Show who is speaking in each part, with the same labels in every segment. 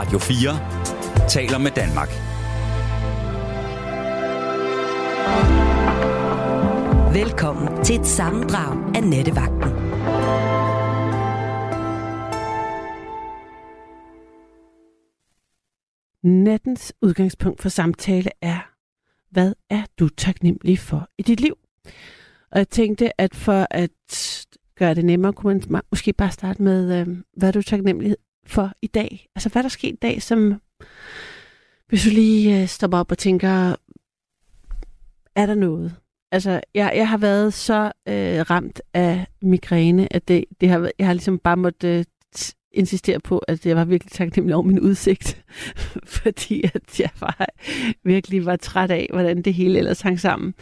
Speaker 1: Radio 4 taler med Danmark.
Speaker 2: Velkommen til et sammendrag af Nettevagten.
Speaker 3: Nattens udgangspunkt for samtale er, hvad er du taknemmelig for i dit liv? Og jeg tænkte, at for at gøre det nemmere, kunne man måske bare starte med, øh, hvad er du taknemmelig for i dag? Altså, hvad er der sket i dag, som hvis du lige øh, stopper op og tænker, er der noget? Altså, jeg, jeg har været så øh, ramt af migræne, at det, det har, jeg har ligesom bare måtte øh, insistere på, at jeg var virkelig taknemmelig over min udsigt, fordi at jeg var, virkelig var træt af, hvordan det hele ellers hang sammen.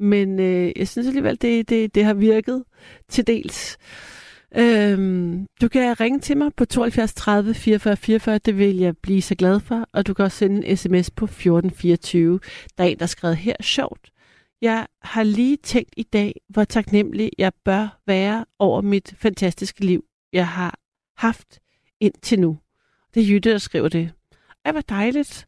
Speaker 3: Men øh, jeg synes alligevel, det, det, det har virket til dels. Øhm, du kan ringe til mig på 72 30 44 44, det vil jeg blive så glad for, og du kan også sende en sms på 1424. Der er en, der skrev skrevet her, sjovt. Jeg har lige tænkt i dag, hvor taknemmelig jeg bør være over mit fantastiske liv, jeg har haft indtil nu. Det er Jytte, der skriver det. Ej, hvor dejligt.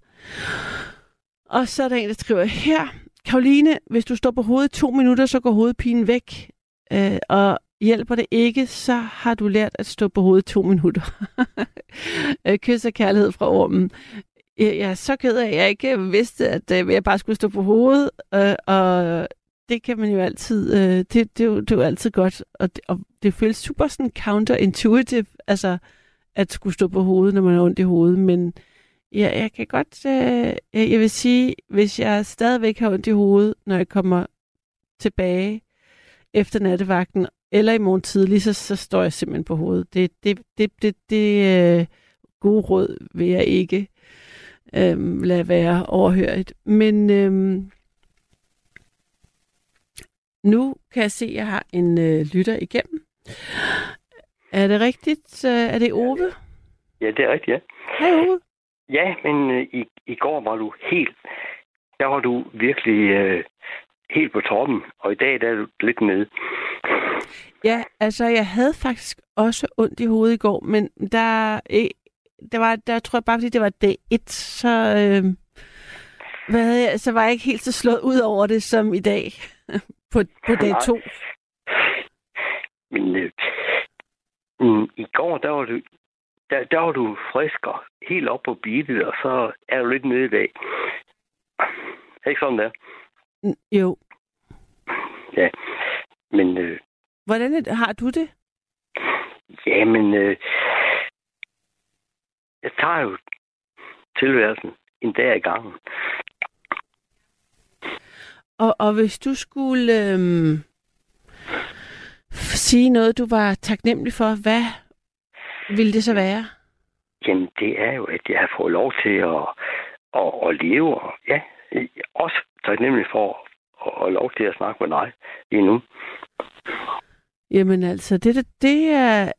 Speaker 3: Og så er der en, der skriver her. Karoline, hvis du står på hovedet to minutter, så går hovedpinen væk. Øh, og hjælper det ikke, så har du lært at stå på hovedet to minutter. Øh, kys og kærlighed fra ormen. Øh, jeg er så ked af, at jeg ikke øh, vidste, at jeg bare skulle stå på hovedet. Og det kan man jo altid, øh, det, det, er jo, det er jo altid godt, og det, og det føles super sådan counterintuitive, altså at skulle stå på hovedet, når man har ondt i hovedet, men ja, jeg kan godt, øh, jeg vil sige, hvis jeg stadigvæk har ondt i hovedet, når jeg kommer tilbage efter nattevagten, eller i morgen tidlig, så, så står jeg simpelthen på hovedet. Det, det, det, det, det øh, gode råd vil jeg ikke øh, lade være overhørt. Men øh, nu kan jeg se, at jeg har en øh, lytter igennem. Er det rigtigt? Øh, er det Ove?
Speaker 4: Ja, det er rigtigt, ja.
Speaker 3: Hej Ove.
Speaker 4: Ja, men øh, i, i går var du helt... Der var du virkelig øh, helt på toppen, og i dag der er du lidt nede.
Speaker 3: Ja, altså jeg havde faktisk også ondt i hovedet i går, men der, der var, der tror jeg bare, fordi det var dag et, så, øh, hvad så var jeg ikke helt så slået ud over det som i dag på, på dag
Speaker 4: Nej.
Speaker 3: to.
Speaker 4: Men øh, mm, i går, der var du, der, der var du frisk og helt op på beatet, og så er du lidt nede i dag. Er det ikke sådan der?
Speaker 3: Jo.
Speaker 4: Ja. Men øh,
Speaker 3: Hvordan er har du det?
Speaker 4: ja, men øh, jeg tager jo tilværelsen en dag ad gangen.
Speaker 3: Og, og hvis du skulle øhm, sige noget, du var taknemmelig for, hvad ville det så være?
Speaker 4: Jamen, det er jo, at jeg har fået lov til at, at, at leve, og ja, også taknemmelig for at, at lov til at snakke med dig lige nu.
Speaker 3: Jamen altså, det, det, det er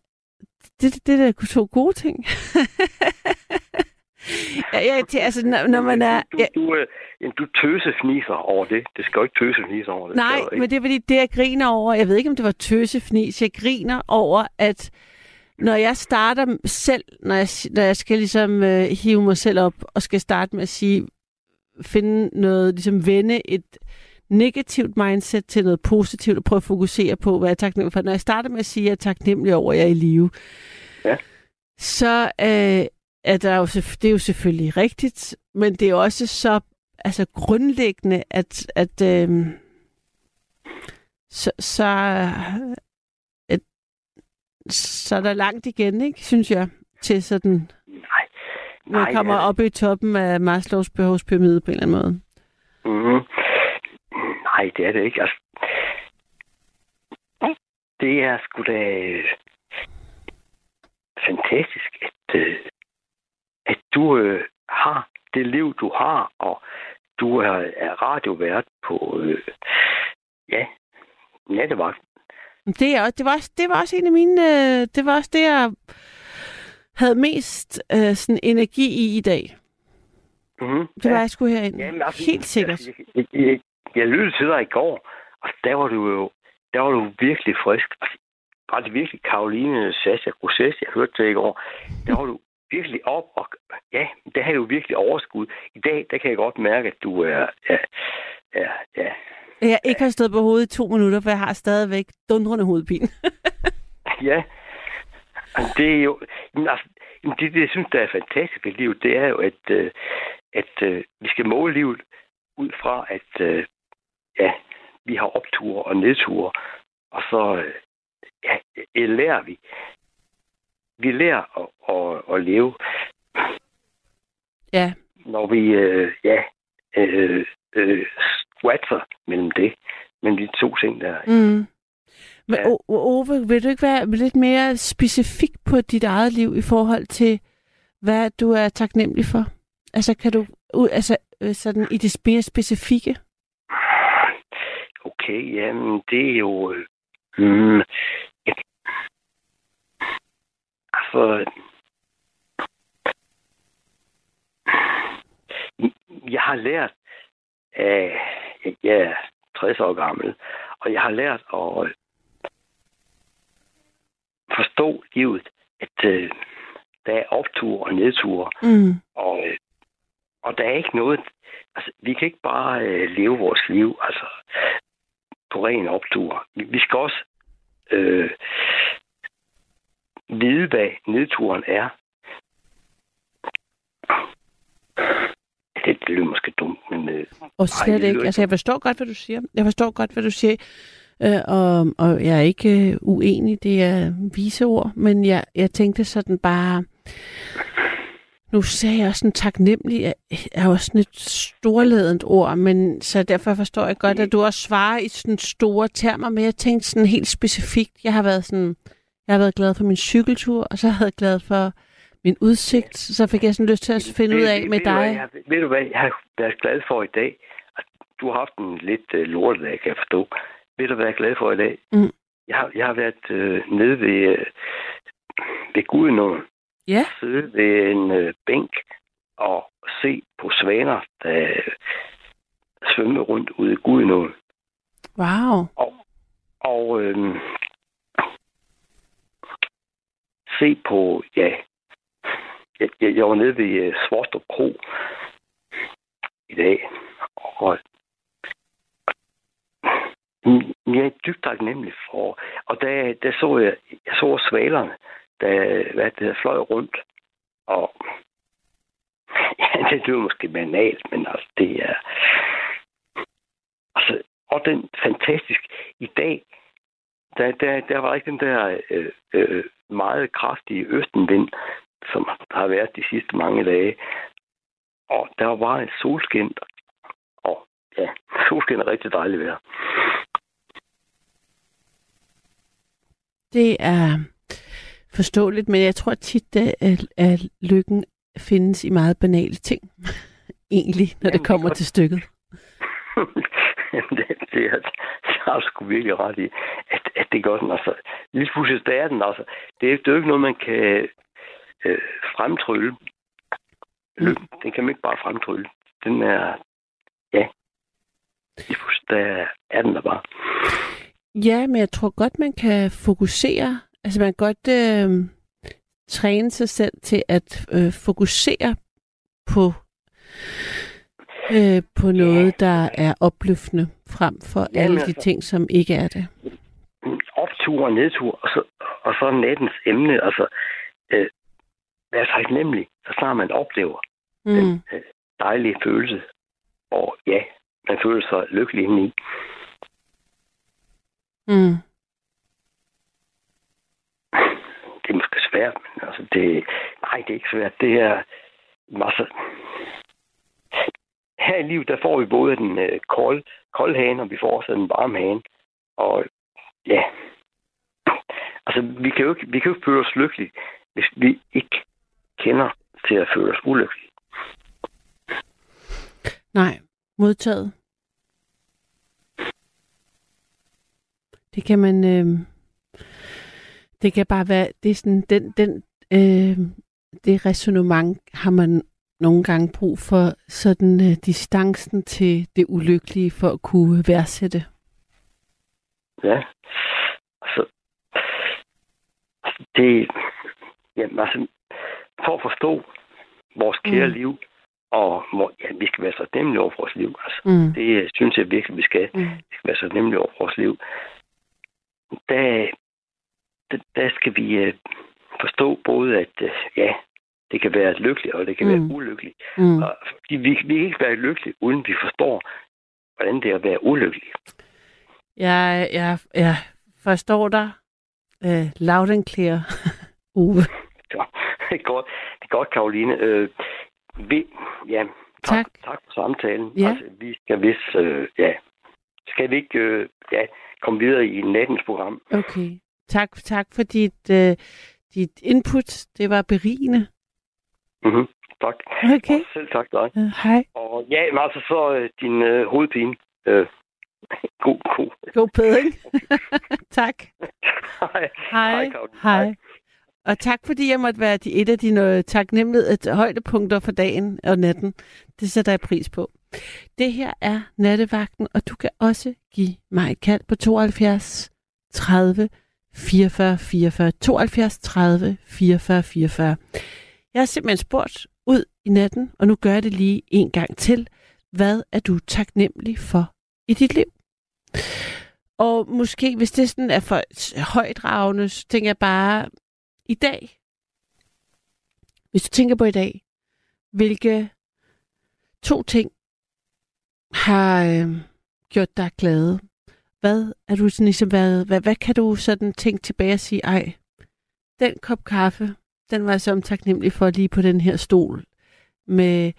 Speaker 3: det, det er da to gode ting. ja, ja, det, altså, når, når man er...
Speaker 4: Du,
Speaker 3: Ja,
Speaker 4: du, øh, du tøsefniser over det. Det skal jo ikke tøsefniser over det.
Speaker 3: nej,
Speaker 4: Det
Speaker 3: men det er fordi, det jeg griner over, jeg ved ikke, om det var tøsefnis, jeg griner over, at når jeg starter selv, når jeg, når jeg skal ligesom øh, hive mig selv op, og skal starte med at sige, finde noget, ligesom vende et negativt mindset til noget positivt, og prøve at fokusere på, hvad jeg er taknemmelig for. Når jeg starter med at sige, at jeg er taknemmelig over, at jeg er i live,
Speaker 4: Ja.
Speaker 3: så øh, er der jo, det er jo selvfølgelig rigtigt, men det er også så altså grundlæggende, at, at øh, så, så, at, så er der langt igen, ikke, synes jeg, til sådan, man
Speaker 4: Nej,
Speaker 3: kommer
Speaker 4: ja.
Speaker 3: op i toppen af Maslows behovspyramide på en eller anden måde.
Speaker 4: Mm-hmm. Nej, det er det ikke. Altså, det er sgu da øh, fantastisk, at, øh, at du øh, har det liv, du har, og du er, er radiovært på, øh, ja, nattevagt.
Speaker 3: Det, er, det, var det var også en af mine... Øh, det var også det, jeg havde mest øh, sådan energi i i dag.
Speaker 4: Mm-hmm.
Speaker 3: Det var, jeg skulle herind.
Speaker 4: Jamen, altså,
Speaker 3: Helt sikkert.
Speaker 4: Jeg, jeg, jeg, jeg lyttede til dig i går, og der var du jo der var du virkelig frisk. Altså, var det virkelig Karoline Sasha Grosses, jeg hørte det i går. Der var du virkelig op og ja, der havde du virkelig overskud. I dag, der kan jeg godt mærke, at du er, er, er, er
Speaker 3: Jeg ikke har stået på hovedet i to minutter, for jeg har stadigvæk dundrende hovedpine.
Speaker 4: Ja, det er jo... jamen, Altså, det, det, jeg synes, der er fantastisk ved livet, det er jo, at, øh, at øh, vi skal måle livet ud fra, at øh, ja, vi har opture og nedture, og så øh, ja, øh, lærer vi. Vi lærer at, at, at leve,
Speaker 3: ja,
Speaker 4: når vi øh, ja, øh, øh, squatter mellem det, mellem de to ting der.
Speaker 3: Mm. Men
Speaker 4: Ja.
Speaker 3: Ove, vil du ikke være lidt mere specifik på dit eget liv i forhold til, hvad du er taknemmelig for? Altså, kan du altså, øh, sådan i det mere specifikke?
Speaker 4: Okay, jamen, det er jo... øh, Hmm, ja. Altså... Jeg har lært af... Jeg er 60 år gammel, og jeg har lært at øh, forstå livet, at øh, der er optur og nedtur,
Speaker 3: Mm.
Speaker 4: og, øh, og der er ikke noget... Altså, vi kan ikke bare øh, leve vores liv altså, på ren optur. Vi, vi skal også øh, vide, hvad nedturen er. Det lyder måske dumt, men øh,
Speaker 3: Og slet
Speaker 4: det
Speaker 3: ikke. Altså, jeg forstår godt, hvad du siger. Jeg forstår godt, hvad du siger. Øh, og, og jeg er ikke øh, uenig. Det er vise ord. Men jeg, jeg tænkte sådan bare... Nu sagde jeg også en taknemmelig, er, også sådan et storladent ord, men så derfor forstår jeg godt, at du også svarer i sådan store termer, men jeg tænkte sådan helt specifikt, jeg har været sådan, jeg har været glad for min cykeltur, og så har jeg været glad for min udsigt, så fik jeg sådan lyst til at finde ud af
Speaker 4: ved,
Speaker 3: med
Speaker 4: ved, du, hvad,
Speaker 3: dig.
Speaker 4: jeg, ved du hvad, jeg har været glad for i dag? Du har haft en lidt øh, lortedag, kan jeg forstå. Ved du, hvad jeg er glad for i dag?
Speaker 3: Mm.
Speaker 4: Jeg, har, jeg har været øh, nede ved, øh, ved Gudenåen.
Speaker 3: Ja,
Speaker 4: sidde ved en øh, bænk og se på svaner, der øh, svømmer rundt ude i Gudenåen.
Speaker 3: wow.
Speaker 4: Og øh, se på, ja, jeg, jeg, var nede ved øh, Svorstrup Kro i dag, og mm, jeg er dybt taknemmelig for, og der, der så jeg, jeg så svalerne, der hvad det hedder, fløj rundt, og ja, det lyder måske banalt, men altså, det er, altså, og den fantastisk, i dag, der, der, der var ikke den der øh, øh, meget kraftige østenvind, som har været de sidste mange dage. Og der var et solskin, og ja, solskin er rigtig dejligt vejr.
Speaker 3: Det er forståeligt, men jeg tror tit, at, at lykken findes i meget banale ting. Egentlig, når
Speaker 4: Jamen,
Speaker 3: det
Speaker 4: det
Speaker 3: kommer
Speaker 4: er godt.
Speaker 3: til stykket.
Speaker 4: Jamen, det, det, er, det har sgu virkelig ret i, at, at det gør den. Altså, lige pludselig der er den. Altså, det, er, det er jo ikke noget, man kan øh, fremtrylle. Lykken, den kan man ikke bare fremtrylle. Den er, ja, der er den der bare.
Speaker 3: Ja, men jeg tror godt, man kan fokusere. Altså, man kan godt øh, træne sig selv til at øh, fokusere på, øh, på noget, der er opløftende, frem for
Speaker 4: Ja,
Speaker 3: alle de
Speaker 4: altså-
Speaker 3: ting, som ikke er det.
Speaker 4: optur og nedtur, og så, og så nattens emne, altså, øh, vær taknemmelig, så snart man oplever
Speaker 3: Mm.
Speaker 4: den øh, dejlige følelse, og ja, man føler sig lykkelig indeni.
Speaker 3: Mm.
Speaker 4: Det er måske svært, men altså, det, nej, det er ikke svært. Det er, altså, her i livet, der får vi både den øh, kold, kolde hane, og vi får også den varme hane. Og ja, altså, vi kan jo ikke, vi kan jo ikke føle os lykkelige, hvis vi ikke kender til at føle os ulykkelige.
Speaker 3: Nej, modtaget. Det kan man... Øh, det kan bare være... Det er sådan, den, den, øh, det resonemang har man nogle gange brug for sådan øh, distancen til det ulykkelige for at kunne værdsætte.
Speaker 4: Ja. Altså, det, jamen, altså, for at forstå vores kære
Speaker 3: Mm.
Speaker 4: liv, og må, ja, vi skal være så nemlige over vores liv. Altså.
Speaker 3: Mm.
Speaker 4: Det øh, synes jeg virkelig, vi skal.
Speaker 3: Mm.
Speaker 4: Vi skal være så nemlige over vores liv. Der, der, der skal vi øh, forstå både, at øh, ja, det kan være lykkeligt, og det kan
Speaker 3: Mm.
Speaker 4: være ulykkeligt.
Speaker 3: Mm.
Speaker 4: Og, fordi vi, vi kan ikke være lykkelige, uden vi forstår, hvordan det er at være ulykkelig.
Speaker 3: Jeg, jeg, jeg forstår dig uh, loud and clear, Uwe.
Speaker 4: Er godt, det er godt Karoline. Øh, vi, ja, tak,
Speaker 3: Tak.
Speaker 4: tak for samtalen.
Speaker 3: Ja.
Speaker 4: Altså, vi skal vist, øh, ja, skal vi ikke øh, ja, komme videre i nattens program?
Speaker 3: Okay. Tak, tak for dit, uh, dit input. Det var berigende.
Speaker 4: Mm-hmm. Tak.
Speaker 3: Okay.
Speaker 4: Og selv tak dig.
Speaker 3: Uh, hej.
Speaker 4: Og ja, men altså så øh, din øh, hovedpine. Øh, god, god.
Speaker 3: God bedring. tak.
Speaker 4: Hej.
Speaker 3: Hej.
Speaker 4: Karoline.
Speaker 3: Hej. Og tak, fordi jeg måtte være et af dine øh, taknemmelige øh, højdepunkter for dagen og natten. Det sætter jeg pris på. Det her er nattevagten, og du kan også give mig et kald på 72 30 44 44. 72 30 44 44. Jeg har simpelthen spurgt ud i natten, og nu gør jeg det lige en gang til. Hvad er du taknemmelig for i dit liv? Og måske, hvis det sådan er for højdragende, så tænker jeg bare, i dag, hvis du tænker på i dag, hvilke to ting har øh, gjort dig glade? Hvad er du sådan ligesom været, hvad, hvad kan du sådan tænke tilbage og sige, ej, den kop kaffe, den var jeg så taknemmelig for lige på den her stol med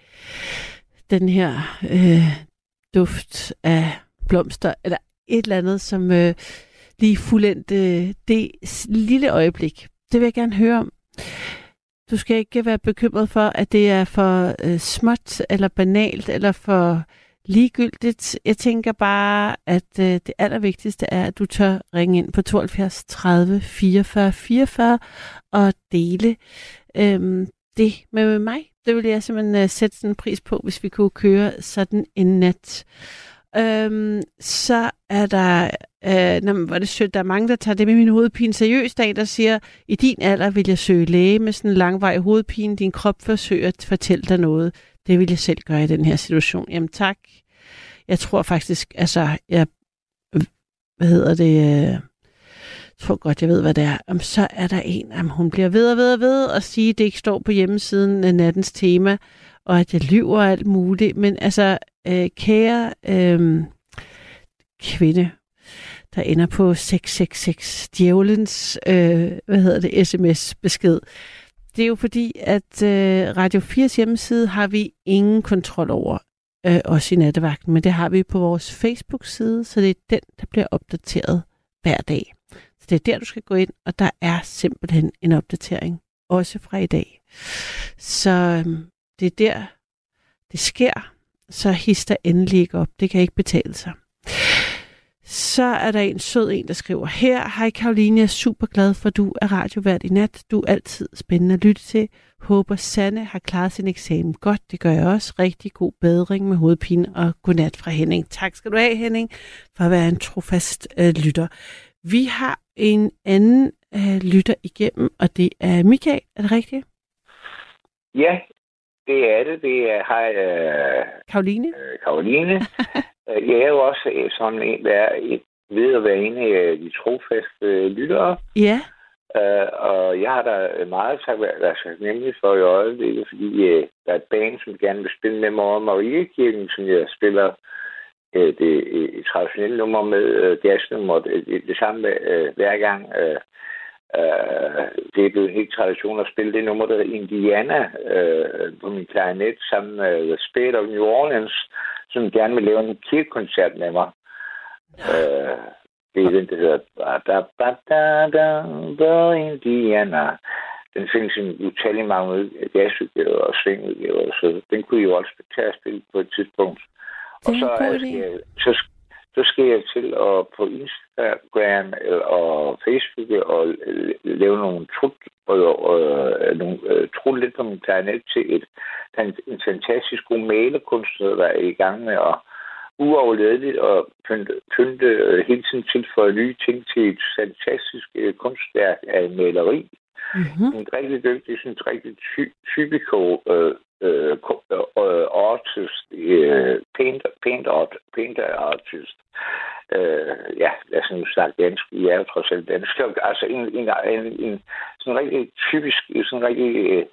Speaker 3: den her øh, duft af blomster, eller et eller andet, som øh, lige fuldendte det lille øjeblik. Det vil jeg gerne høre om. Du skal ikke være bekymret for, at det er for øh, småt, eller banalt, eller for ligegyldigt. Jeg tænker bare, at øh, det allervigtigste er, at du tør ringe ind på 72 30 44 44 og dele øh, det med mig. Det ville jeg simpelthen øh, sætte sådan en pris på, hvis vi kunne køre sådan en nat. Øhm, så er der, øh, nå, men hvor er det sødt, der er mange, der tager det med min hovedpine seriøst. Der der siger, i din alder vil jeg søge læge med sådan en langvej hovedpine. Din krop forsøger at fortælle dig noget. Det vil jeg selv gøre i den her situation. Jamen tak. Jeg tror faktisk, altså, jeg, hvad hedder det, øh, jeg tror godt, jeg ved, hvad det er. Om så er der en, om hun bliver ved og ved og ved og sige, at det ikke står på hjemmesiden af nattens tema, og at jeg lyver og alt muligt. Men altså, øh, kære øh, kvinde, der ender på 666, djævelens, øh, hvad hedder det, sms-besked. Det er jo fordi, at øh, Radio 4's hjemmeside har vi ingen kontrol over, øh, også i nattevagten, men det har vi på vores Facebook-side, så det er den, der bliver opdateret hver dag. Så det er der, du skal gå ind, og der er simpelthen en opdatering, også fra i dag. Så øh, det er der, det sker, så hister endelig ikke op. Det kan ikke betale sig. Så er der en sød en, der skriver her. Hej Karoline, jeg er super glad for, at du er radiovært i nat. Du er altid spændende at lytte til. Håber Sanne har klaret sin eksamen godt. Det gør jeg også. Rigtig god bedring med hovedpine og godnat fra Henning. Tak skal du have, Henning, for at være en trofast øh, lytter. Vi har en anden øh, lytter igennem, og det er Michael. Er det rigtigt?
Speaker 5: Ja, det er det. Det er hej, øh,
Speaker 3: Karoline?
Speaker 5: øh, Karoline. Øh, jeg er jo også øh, sådan en, der er et, ved at være en af de trofaste øh, lyttere.
Speaker 3: Ja.
Speaker 5: Øh, og jeg har da meget taknemmelig for i øjeblikket, fordi øh, der er et band, som gerne vil spille med mig over Mariekirken, som jeg spiller øh, det et traditionelle nummer med øh, jazznummer. Det, det, det samme øh, hver gang. Øh, øh, det er blevet en helt tradition at spille det nummer, der hedder Indiana øh, på min klarinet sammen med The Spirit of New Orleans, som gerne vil lave en kirkekoncert med mig. Øh, det er den, der hedder da, da, da, da, da, Indiana. Den findes i en utallig mange jazzudgaver og swingudgaver, så den kunne I jo også tage at spille på et tidspunkt. Og så, skal så, så skal jeg til at på Instagram eller- og Facebook og lave nogle trut, øh, nogle, øh, trut lidt på min klarinet til et, en, en fantastisk god malerkunstner, der er i gang med at uafladeligt og pynte, pynte øh, hele tiden tilføje nye ting til et fantastisk øh, kunstværk af maleri.
Speaker 3: Mm-hmm.
Speaker 5: En rigtig dygtig, sådan en rigtig ty- typico øh, Øh, øh, øh, artist, øh, painter, painter, painter artist. Øh, ja, lad os nu snakke dansk. Vi er jo trods alt dansk. Altså en, en, en, en sådan rigtig typisk, sådan rigtig øh,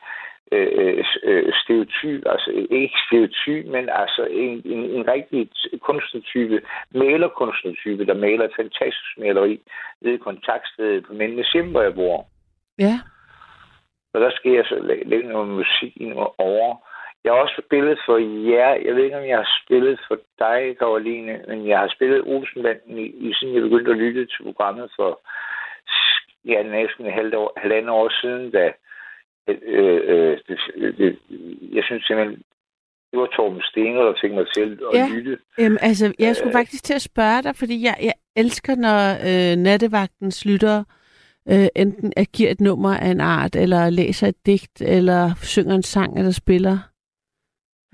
Speaker 5: øh, øh, stereotyp, altså ikke stereotyp, men altså en, en, en rigtig kunstnertype, malerkunstnertype, der maler fantastisk maleri ved kontaktstedet på Mændenes Hjem, hvor jeg bor.
Speaker 3: Ja.
Speaker 5: Og der skal jeg så lægge noget musik ind over. Jeg har også spillet for jer. Jeg ved ikke, om jeg har spillet for dig, Karoline, men jeg har spillet Olsenbanden i, i siden jeg begyndte at lytte til programmet for ja, næsten et halvandet år siden, da øh, øh, det, det, jeg synes simpelthen, det var Torben Stenger, der fik mig til at
Speaker 3: ja.
Speaker 5: lytte.
Speaker 3: Jamen, altså, jeg skulle øh, faktisk til at spørge dig, fordi jeg, jeg elsker, når øh, nattevagtens lyttere øh, enten giver et nummer af en art, eller læser et digt, eller synger en sang, eller spiller.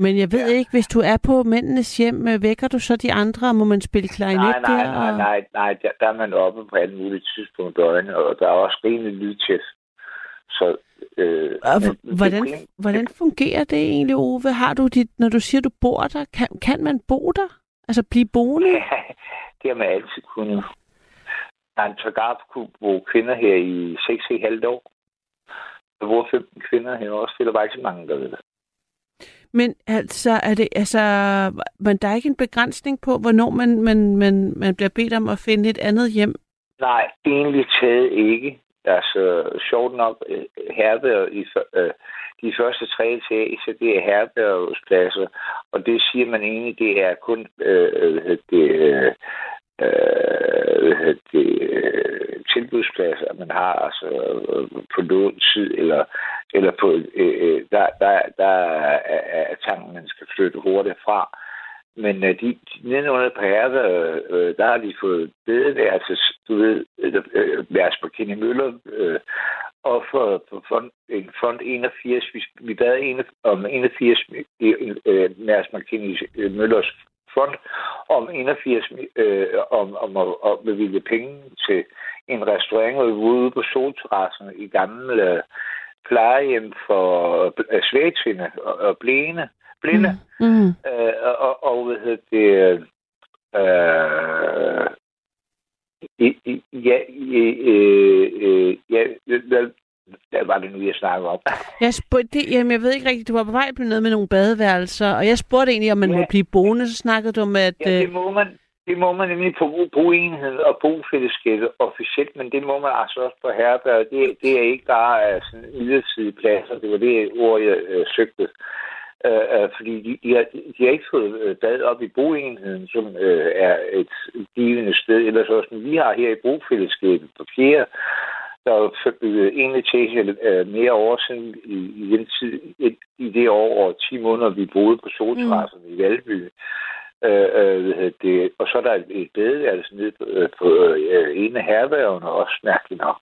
Speaker 3: Men jeg ved ja. ikke, hvis du er på mændenes hjem, øh, vækker du så de andre, og må man spille klarinet
Speaker 5: nej, nej,
Speaker 3: der?
Speaker 5: Nej, nej, nej, der, der er man oppe på alle mulige tidspunkter og der er også rimelig lydtæt. Så, øh,
Speaker 3: og men, hvordan, det, hvordan fungerer det egentlig, Ove? Har du dit, når du siger, du bor der, kan, kan man bo der? Altså blive boende?
Speaker 5: Ja, det har man altid kunnet. Der er en Tagarp kunne bo kvinder her i 6,5 år. Der bor 15 kvinder her også. Det er der bare ikke så mange, der ved det.
Speaker 3: Men altså, er det, altså, men der er ikke en begrænsning på, hvornår man, man, man, man bliver bedt om at finde et andet hjem?
Speaker 5: Nej, egentlig taget ikke. Altså, sjovt nok, øh, herberg i øh, de første tre etager, det er herbergspladser, og det siger man egentlig, det er kun øh, det, øh, øh, det, tilbudsplads, at man har altså øh, på låntid, eller, eller på, øh, øh der, der, der er, er tanken, man skal flytte hurtigt fra. Men øh, de, de nedenunder på herre, øh, der har de fået bedeværelse, du ved, øh, værelse på Kenny Møller, øh, og for, for fond, en fond 81, vi, vi bad en, om 81 øh, Mærs McKinney øh, Møllers fond om 81 øh, om, om om at bevilge penge til en restaurant ude på solterrassen i gamle øh, plejehjem for øh, svægtvinde og, blinde. blinde. Mm. Mm. Øh, og, og hvad hedder det... Øh, ja, øh, ja, hvad var det nu, jeg snakkede om?
Speaker 3: Jeg, spurgte, jamen, jeg ved ikke rigtigt, du var på vej noget med nogle badeværelser, og jeg spurgte egentlig, om man ja. må blive boende, så snakkede du om, at...
Speaker 5: Ja, det må man, det må man nemlig på boenhed og bofællesskabet officielt, men det må man altså også på herberg. Det, det er ikke bare øh, sådan midlertidige pladser, det var det ord, jeg øh, søgte. Øh, øh fordi de, de, har, de har ikke fået øh, bad op i boenheden, som øh, er et givende sted, ellers også, som vi har her i bofællesskabet på fjerde der er bygget en etage øh, mere over siden i, i, den tid, i, det år og 10 måneder, vi boede på solterrassen mm. i Valby. Øh, øh, det, og så er der et, et bedeværelse nede på, øh, på øh, en af herværvene, også mærkeligt nok.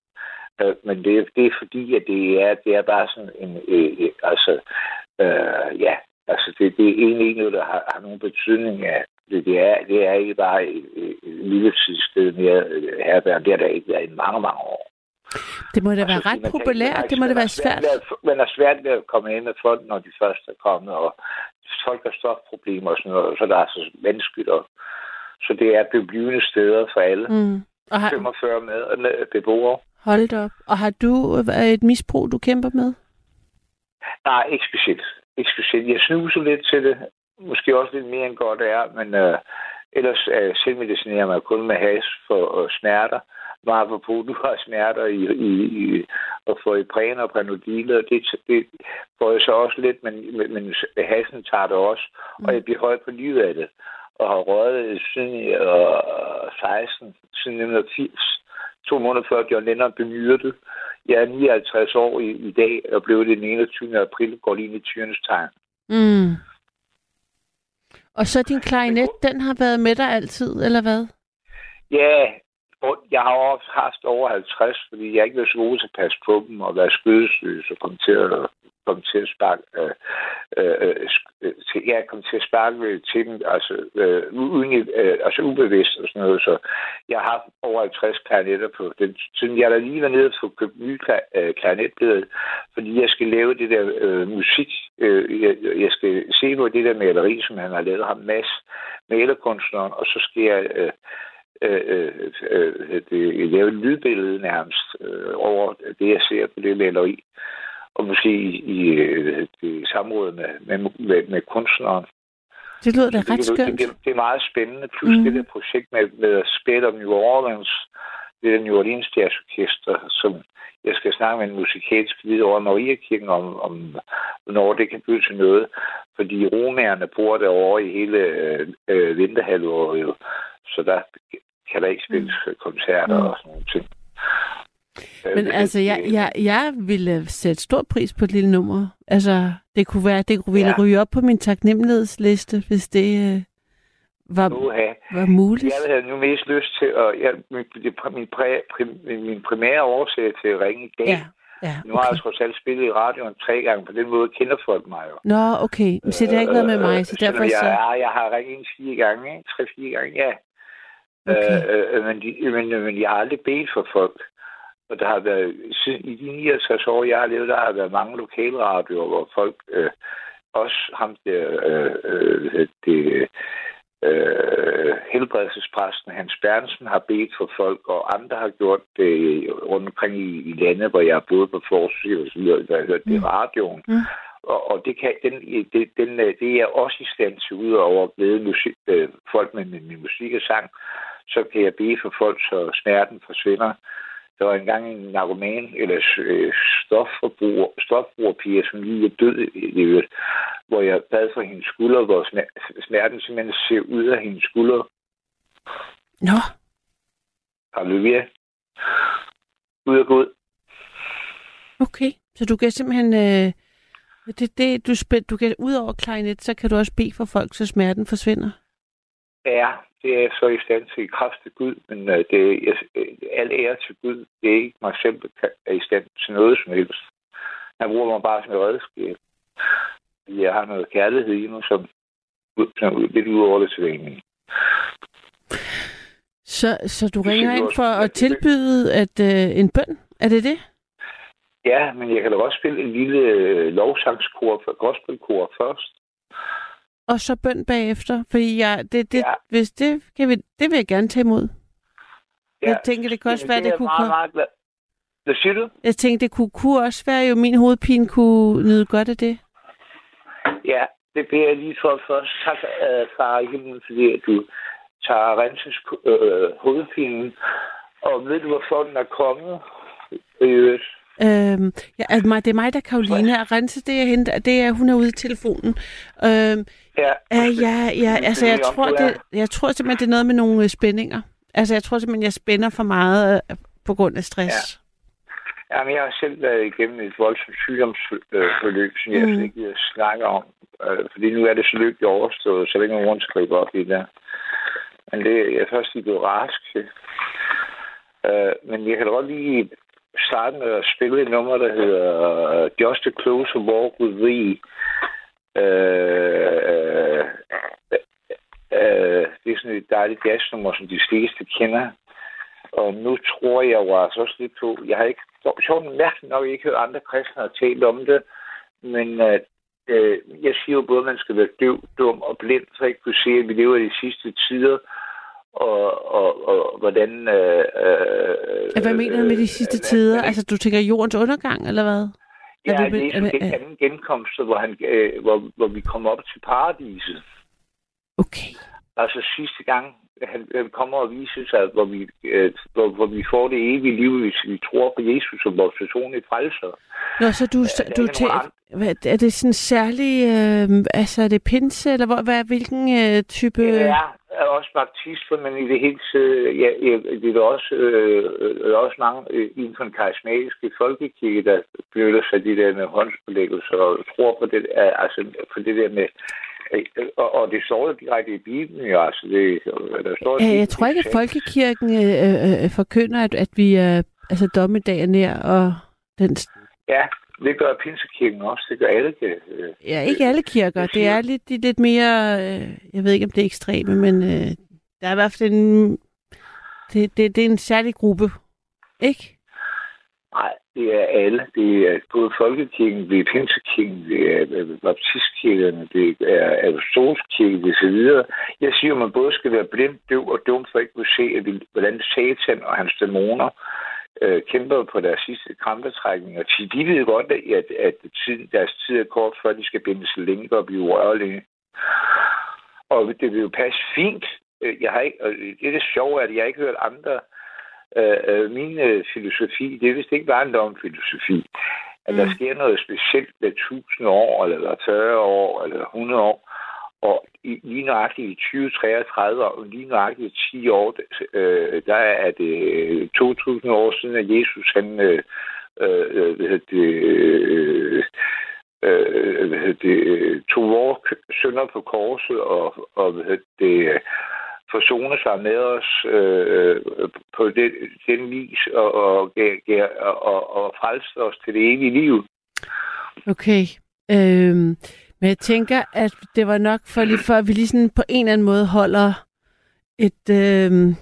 Speaker 5: Øh, men det, det er fordi, at det er, det er bare sådan en... Øh, øh, altså, øh, ja, altså det, det er egentlig ikke noget, der har, har nogen betydning af, det, det, er, det er ikke bare et, et, et lille sted mere øh, herværende. Det har der ikke været i mange, mange år.
Speaker 3: Det må da være ret populært. Det må da være svært.
Speaker 5: Man er svært ved at komme ind med folk, når de først er kommet, og folk har stofproblemer og sådan noget, så der er så vanskeligt. Og, så det er beblivende steder for alle. Mm. Og har... 45 med beboere.
Speaker 3: Hold op. Og har du et misbrug, du kæmper med?
Speaker 5: Nej, ikke specielt. Ikke specielt. Jeg snuser lidt til det. Måske også lidt mere end godt er, men øh, ellers øh, selvmedicinerer jeg mig kun med has for øh, smerter meget på, du har smerter i, i, i og få i præn og panodile, og det, det får jeg så også lidt, men, men, men hassen tager det også, mm. og jeg bliver høj på livet af det, og har røget siden øh, 16, siden 1980, to måneder før John Lennon blev myrdet. Jeg er 59 år i, i dag, og blev det den 21. april, går lige ind i tyrens tegn.
Speaker 3: Mm. Og så din klarinet, den har været med dig altid, eller hvad?
Speaker 5: Ja, jeg har også haft over 50, fordi jeg ikke var så god til at passe på dem og være skødesløs og komme til at, kom til at sparke, øh, øh, øh, øh til, kom til at sparke til dem, altså, øh, uden, øh, altså ubevidst og sådan noget, så jeg har haft over 50 klarinetter på den. Siden jeg der lige var nede og få købt nye øh, klarinetbladet, fordi jeg skal lave det der øh, musik, øh, jeg, jeg, skal se på det der maleri, som han har lavet ham masse malerkunstneren, og så skal jeg øh, øh, øh, øh, det, lave et lydbillede nærmest øh, over det, jeg ser på det maleri og måske i, i, øh, i samråd med, med, med, med kunstneren.
Speaker 3: Det lyder da ret skønt.
Speaker 5: Det, det, det er meget spændende. Plus mm. det der projekt med, med at spille om New Orleans, det der New Orleans Jazz Orkester, som jeg skal snakke med en musikalsk leder over Mariakirken om, om, hvornår det kan blive til noget. Fordi romerne bor derovre i hele øh, øh vinterhalvåret, så der kan der ikke spilles mm. koncerter mm. og sådan nogle ting.
Speaker 3: Men øh, altså, jeg, jeg, jeg ville sætte stor pris på et lille nummer. Altså, det kunne være, det kunne ville ja. ryge op på min taknemmelighedsliste, hvis det øh, var, var muligt.
Speaker 5: Jeg havde nu mest lyst til at... Jeg, min, min, præ, min, min primære årsag til at ringe i dag,
Speaker 3: ja. Ja, okay.
Speaker 5: Nu har jeg trods alt spillet i radioen tre gange. På den måde kender folk mig jo.
Speaker 3: Nå, okay. Men så det har ikke noget med mig, så øh, derfor
Speaker 5: så... Jeg, jeg har ringet en fire gange, tre-fire gange, ja. Okay. Øh, øh, men, de, men, men jeg har aldrig bedt for folk. Og der har været, i de 69 år, jeg har levet, der har været mange lokalradioer, hvor folk, øh, også ham der, øh, øh, det, øh, helbredelsespræsten Hans Bernsen har bedt for folk, og andre har gjort det rundt omkring i, i landet, hvor jeg har boet på forsøg og så videre, der har hørt det i mm. radioen. Mm. Og, og det, kan, den, det, den, det er også i stand til, ud over at glæde musik, øh, folk med min musik og sang, så kan jeg bede for folk, så smerten forsvinder. Der var engang en narkoman, eller øh, stofforbruger, stofbrugerpige, som lige er død i øvrigt, hvor jeg bad for hendes skulder, hvor smerten simpelthen ser ud af hendes skulder.
Speaker 3: Nå.
Speaker 5: Halleluja. Ud og god.
Speaker 3: Okay, så du kan simpelthen... Øh, det, det, du, spil, du kan, ud over klarinet, så kan du også bede for folk, så smerten forsvinder?
Speaker 5: Ja, det er så i stand til i kraft af Gud, men øh, det er øh, al ære til Gud. Det er ikke mig selv, der er i stand til noget som helst. Han bruger mig bare som et redskab. Jeg har noget kærlighed i mig, som, som lidt ud over det til
Speaker 3: Så, så du ringer ind for at tilbyde at, øh, en bøn? Er det det?
Speaker 5: Ja, men jeg kan da også spille en lille øh, lovsangskor, gospelkor først
Speaker 3: og så bøn bagefter? Fordi jeg, det, det, ja. hvis det, kan vi, det vil jeg gerne tage imod. Ja. Jeg tænker, det kan også være, det, det kunne
Speaker 5: meget, meget glad. Hvad siger du?
Speaker 3: Jeg tænkte, det kunne, kunne også være, jo min hovedpine kunne nyde godt af det.
Speaker 5: Ja, det bliver jeg lige for først. Tak, uh, far Himlen, fordi du tager Renses øh, hovedpine. Og ved du, hvorfor den er kommet? Øh,
Speaker 3: Øhm, ja, altså, det er mig, der er Karoline, og Rense, det er hende, det er, hun er ude i telefonen. Øhm, ja. Uh, ja, ja, altså jeg tror, det, jeg tror simpelthen, det er noget med nogle øh, spændinger. Altså jeg tror simpelthen, jeg spænder for meget uh, på grund af stress. Ja.
Speaker 5: Jamen, jeg har selv været igennem et voldsomt sygdomsforløb, som jeg mm. ikke snakke om. Uh, fordi nu er det så lykkeligt overstået, så er der ikke nogen skrive op i det. Men det, jeg er først lige blevet rask. Uh, men jeg kan da godt lige starte med at spille et nummer, der hedder øh, Just a Closer Walk with Thee. Øh, øh, øh, øh, det er sådan et dejligt jazznummer, som de fleste kender. Og nu tror jeg jo altså også lidt på, jeg har ikke, sjovt mærkeligt nok ikke hørt andre kristne har talt om det, men at øh, jeg siger jo både, at man skal være døv, dum og blind, så ikke kunne se, at vi lever i de sidste tider, og, og, og hvordan... Øh,
Speaker 3: øh, hvad mener du med de sidste øh, tider? Altså, du tænker jordens undergang, eller hvad?
Speaker 5: Ja, er det, er den anden genkomst, hvor, han, øh, hvor, hvor vi kommer op til paradiset.
Speaker 3: Okay.
Speaker 5: Altså sidste gang, han, han kommer og viser sig, hvor vi, øh, hvor, hvor vi får det evige liv, hvis vi tror på Jesus som vores personlige frelser.
Speaker 3: Nå, så du, øh, du tæ- hvad, er det sådan særlig, øh, altså er det pinse, eller hvor, hvad, hvilken øh, type...
Speaker 5: Ja, er også baptister, men i det hele taget, ja, det er også, øh, er også mange øh, inden for den karismatiske folkekirke, der føler sig de der med håndspålæggelser og tror på det, altså på det der med øh, og, og det står jo direkte i Bibelen, jo. Altså, det, der står
Speaker 3: ja, jeg tror ikke, at folkekirken øh, øh, forkynder, at, at vi er altså dommedag er nær, og den...
Speaker 5: Ja, Det gør Pinsekirken også. Det gør alle. Øh,
Speaker 3: Ja, ikke alle kirker. Det er lidt, de lidt mere, øh, jeg ved ikke, om det er ekstreme, men øh, der er i hvert fald en, det, det, det er en særlig gruppe, ikke?
Speaker 5: Nej, det er alle. Det er både Folkekirken, det er Pinsekirken, det er baptistkirken, baptistkirkerne, det er apostolskirken, det så videre. Jeg siger, at man både skal være blind, døv og dum for ikke at kunne se, at vi- hvordan Satan og hans dæmoner øh, kæmper på deres sidste krampetrækning. Og de, de ved godt, at, at tiden, deres tid er kort, før de skal binde sig længe og blive rørlige. Og det vil jo passe fint. Øh, jeg har ikke, og det er det sjove, at jeg har ikke hørt andre øh, øh, min øh, filosofi, det er vist ikke bare en dogmfilosofi, at der
Speaker 3: Mm.
Speaker 5: sker noget specielt ved 1000 år, eller 40 år, eller 100 år, og i, lige nøjagtigt i 2033, og lige nøjagtigt i 10 år, øh, der er det øh, 2000 år siden, at Jesus han, øh, øh, hvad hedder det, øh, øh, hvad hedder det, øh, tog vores sønder på korset, og, og hvad hedder det, øh, forsone sig med os øh, øh, på den, den vis og, og, og, og, og frelse os til det evige liv.
Speaker 3: Okay. Øhm, men jeg tænker, at det var nok for lige for, at vi lige sådan på en eller anden måde holder et, øhm,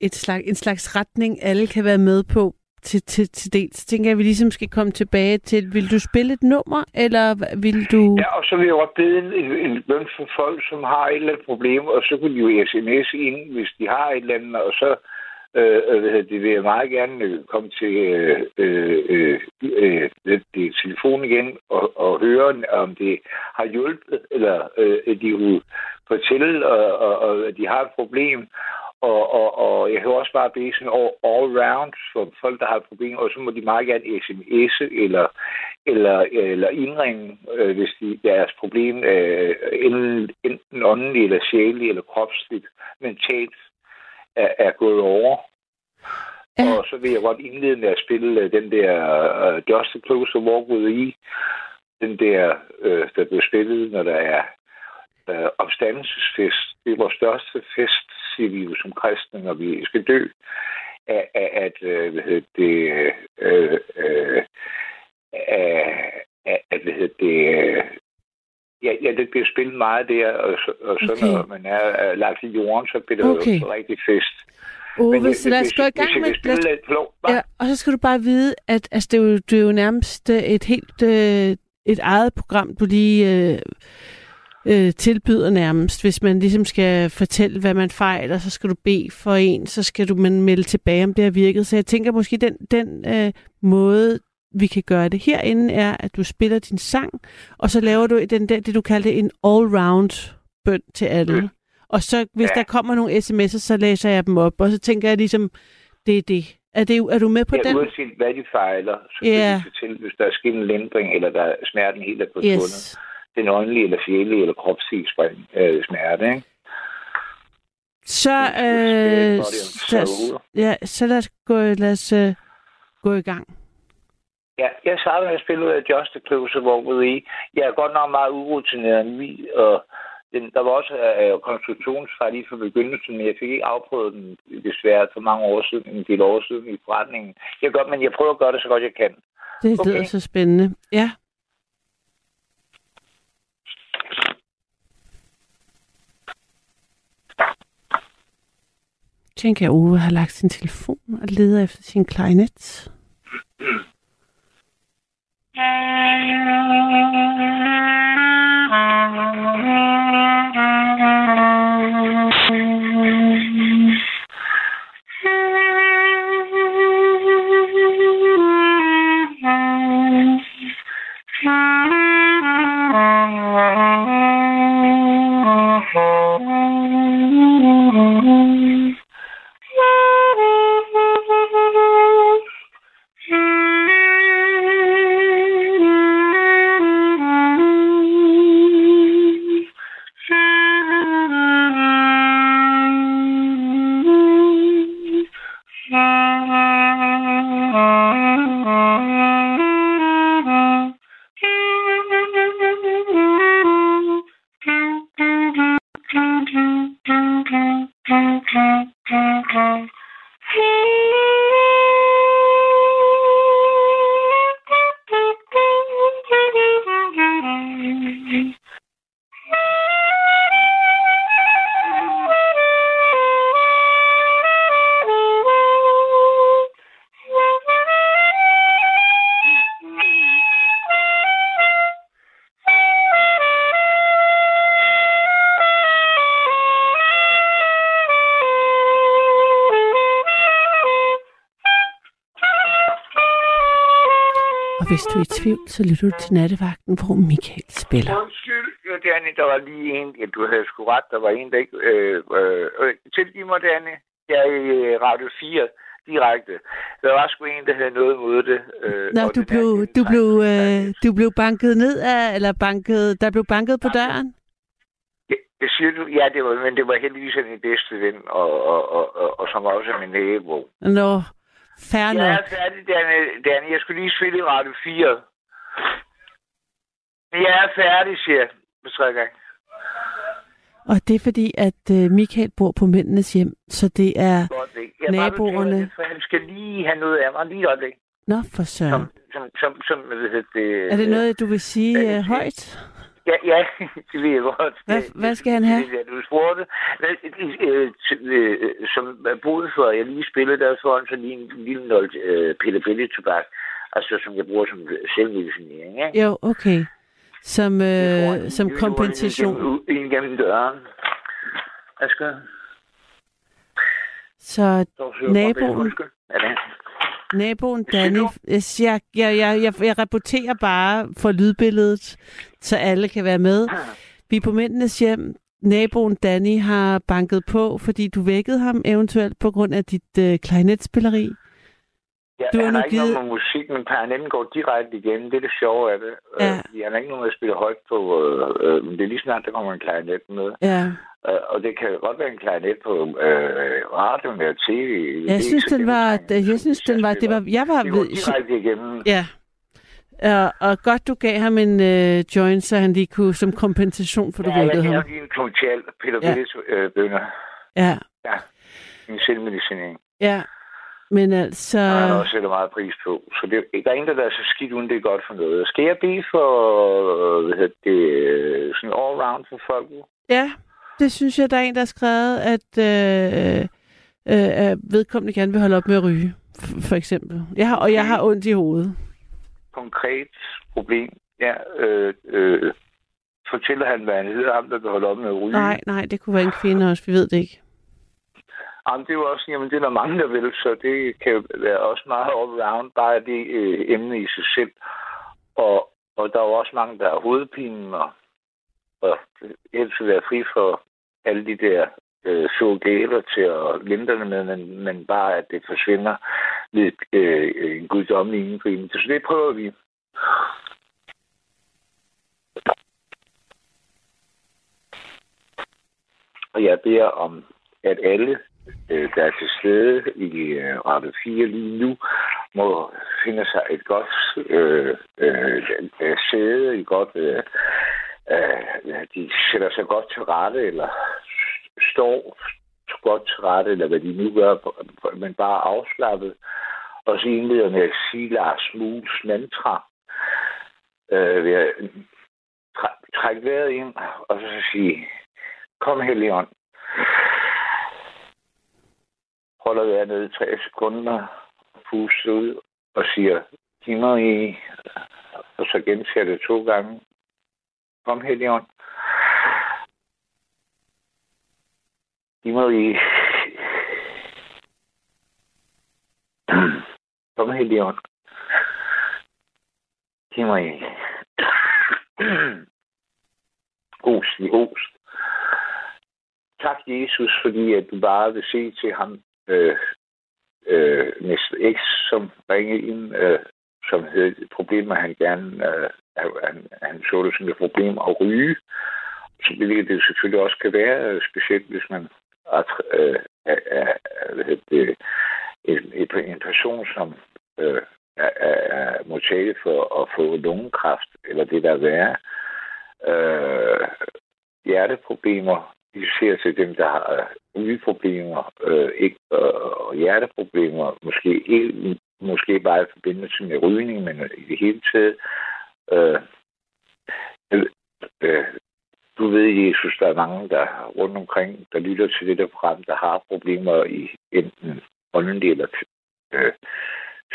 Speaker 3: et slags, en slags retning, alle kan være med på til, til, til dels. Så tænker jeg, at vi ligesom skal komme tilbage til, vil du spille et nummer, eller vil du...
Speaker 5: Ja, og så vil jeg godt bede en, en, en for folk, som har et eller andet problem, og så kan de jo sms ind, hvis de har et eller andet, og så øh, øh det vil jeg meget gerne øh, komme til øh, øh, øh, øh det, det telefon igen og, og høre, om det har hjulpet, eller øh, at de vil fortælle, og, og, og, at de har et problem. Og, og, og jeg kan også bare bede sådan all, all round for folk, der har et problem, og så må de meget gerne sms'e eller, eller, eller indringe, øh, hvis de, deres problem øh, enten, enten åndeligt eller sjæleligt eller kropsligt, mentalt er, er gået over.
Speaker 3: Ja.
Speaker 5: Og så vil jeg godt indlede med at spille øh, den der uh, Just a Closer Walk with E. Den der, øh, der bliver spillet, når der er øh, opstandelsesfest. Det er vores største fest, siger vi jo som kristne, når vi skal dø. At, at øh, hvad hedder det, øh, øh, at, at, hvad hedder det, øh, ja, ja, det bliver spillet meget der, og og så
Speaker 3: Okay.
Speaker 5: når man er øh, lagt i jorden, så bliver det
Speaker 3: Okay.
Speaker 5: jo rigtig fest.
Speaker 3: Ove,
Speaker 5: jeg-
Speaker 3: så lad os gå i gang med... Lad,
Speaker 5: lidt
Speaker 3: ja, og så skal du bare vide, at altså, det, er jo, det er jo nærmest et helt øh, et eget program, du lige øh, øh, tilbyder nærmest. Hvis man ligesom skal fortælle, hvad man fejler, så skal du bede for en, så skal du man melde tilbage, om det har virket. Så jeg tænker måske, den, den øh, måde, vi kan gøre det herinde, er, at du spiller din sang, og så laver du den der, det, du kaldte en all-round bøn til alle.
Speaker 5: Mm.
Speaker 3: Og så, hvis
Speaker 5: Ja.
Speaker 3: der kommer nogle sms'er, så læser jeg dem op, og så tænker jeg ligesom, det er det. Er, det, er du med på
Speaker 5: Ja,
Speaker 3: den?
Speaker 5: uanset hvad de fejler, så yeah. til, hvis der er sket en lindring, eller der er smerten helt er forsvundet.
Speaker 3: Yes.
Speaker 5: Den åndelige, eller sjælelige, eller kropslige spring, øh, smerte, ikke?
Speaker 3: Så, øh, lad os, ja, så lad os gå, lad os, øh, gå i gang.
Speaker 5: Ja, jeg starter med at spille ud af Just a Closer with E. Jeg er godt nok meget urutineret vi, og den, der var også øh, konstruktionsfejl lige fra begyndelsen, men jeg fik ikke afprøvet den desværre for mange år siden, en del år siden i forretningen. Jeg gør, men jeg prøver at gøre det så godt jeg kan.
Speaker 3: Det
Speaker 5: Okay.
Speaker 3: lyder så spændende. Ja. tænker jeg, Ove har lagt sin telefon og leder efter sin klarinet. Thank. Hvis du er i tvivl, så lytter du til nattevagten, hvor Michael spiller.
Speaker 5: Undskyld, ja, Danny, der var lige en, ja, du havde sgu ret, der var en, der ikke... Øh, øh, øh, tilgiv mig, Danny, jeg er i øh, Radio 4 direkte. Der var sgu en, der havde noget imod det. Øh,
Speaker 3: Nå, du blev,
Speaker 5: her-
Speaker 3: du, blev, øh, du blev banket ned af, eller banket, der blev banket på døren?
Speaker 5: Det, det siger du? Ja, det var, men det var heldigvis en bedste ven, og, og, og, og, og som også er min nabo.
Speaker 3: Nå,
Speaker 5: Jeg
Speaker 3: nok.
Speaker 5: er færdig, Danny. Danny. Jeg skulle lige spille i Radio 4. Men jeg er færdig, siger jeg. På tre gange.
Speaker 3: Og det er fordi, at øh, Michael bor på mændenes hjem, så det er...
Speaker 5: Godt? Jeg er bare
Speaker 3: Naboerne.
Speaker 5: lidt, for Han skal lige have noget af mig lige et øjeblik.
Speaker 3: Nå, for søren.
Speaker 5: Som, som, som, som, det,
Speaker 3: Er det noget, du vil sige
Speaker 5: jeg
Speaker 3: øh,
Speaker 5: sige?
Speaker 3: højt?
Speaker 5: Ja, ja, det ved jeg godt.
Speaker 3: Hvad, hvad skal han have?
Speaker 5: Det, du spurgte. Øh, øh, Som boede for, jeg lige spillede der foran så lige en lille noget øh, pille pille tobak. Altså, som jeg bruger som selvmedicinering, ikke?
Speaker 3: Jo, okay. Som, øh, som kompensation.
Speaker 5: Ind gennem, døren. Jeg?
Speaker 3: Så Naboen. naboen Danny, jeg, jeg, jeg, jeg rapporterer bare for lydbilledet, så alle kan være med. Vi er på mændenes hjem. Naboen Danny har banket på, fordi du vækkede ham eventuelt på grund af dit øh, klarinetspilleri.
Speaker 5: Ja,
Speaker 3: Du
Speaker 5: han har ikke
Speaker 3: givet-
Speaker 5: noget med musik, men permanenten går direkte igennem. Det er det sjove af det.
Speaker 3: Ja.
Speaker 5: Øh, han har ikke noget med at spille højt på. Øh, øh, men det er lige snart, der kommer en klarinet med.
Speaker 3: Ja.
Speaker 5: Øh, og det kan godt være en klarinet på øh, radioen eller tv. Det er
Speaker 3: Jeg
Speaker 5: ikke
Speaker 3: synes, den var, jeg synes, den var, det var, jeg var
Speaker 5: Det går direkte igennem.
Speaker 3: ja. Og, og godt, du gav ham en øh, joint, så han lige kunne, som kompensation for, du
Speaker 5: Ja, jeg
Speaker 3: vækkede
Speaker 5: gav
Speaker 3: ham.
Speaker 5: ham lige en total Peter
Speaker 3: Ja.
Speaker 5: ja. Billes øh, bønder.
Speaker 3: Ja,
Speaker 5: En selvmedicinering.
Speaker 3: ja. Men altså...
Speaker 5: Og han også sætter meget pris på. Så det, der er ingen, der er så skidt, uden det er godt for noget. Skal jeg bede for øh, hvad hedder det, øh, sådan all-round for folk?
Speaker 3: Ja, det synes jeg, der er en, der har skrevet, at øh, øh, at vedkommende gerne vil holde op med at ryge, for eksempel. Jeg har, og jeg har ondt i hovedet.
Speaker 5: Konkret problem. Ja, øh, øh, fortæller han, hvad han hedder, ham, der vil holde op med at ryge?
Speaker 3: Nej, nej, det kunne være en kvinde også, vi ved det ikke.
Speaker 5: Jamen, det er jo også, jamen, det er der mange, der vil, så det kan være også meget all-round, bare det øh, emne i sig selv. Og, og der er jo også mange, der har hovedpine, og, og helst vil være fri for alle de der øh, surrogater til at lindre det med, men, men bare, at det forsvinder ved øh, en guddommelig indgribende. Så det prøver vi. Og jeg beder om, at alle, øh, der er til stede i øh, Radio 4 lige nu, må finde sig et godt øh, øh, sæde, et godt, øh, øh, de sætter sig godt til rette, eller står godt til rette, eller hvad de nu gør, men bare afslappet. Og så indleder med at sige Lars Mules mantra. Øh, ved at træ- trække vejret ind, og så sige, kom Helion. Holder vejret ned i tre sekunder, puster ud og siger, giv mig i, og så gentager det to gange. Kom Helion. Giv mig i. Kom Helion. Giv mig i. Ost i ost. Tak, Jesus, fordi at du bare vil se til ham øh, øh, næste X, som ringede ind, øh, som havde problemer, han gerne øh, han, han så det som et problem at ryge. Så hvilket det selvfølgelig også kan være, øh, specielt hvis man at, øh, er, er, det, en, en person, som øh, er, er, er for at få lungekræft, eller det der er værre. Øh, hjerteproblemer, de ser til dem, der har øh, rygeproblemer, øh, ikke, øh, og hjerteproblemer, måske, ikke, måske bare i forbindelse med rygning, men i det hele taget. Øh, øh, du ved, Jesus, der er mange, der rundt omkring, der lytter til det der program, der har problemer i enten åndelige eller øh,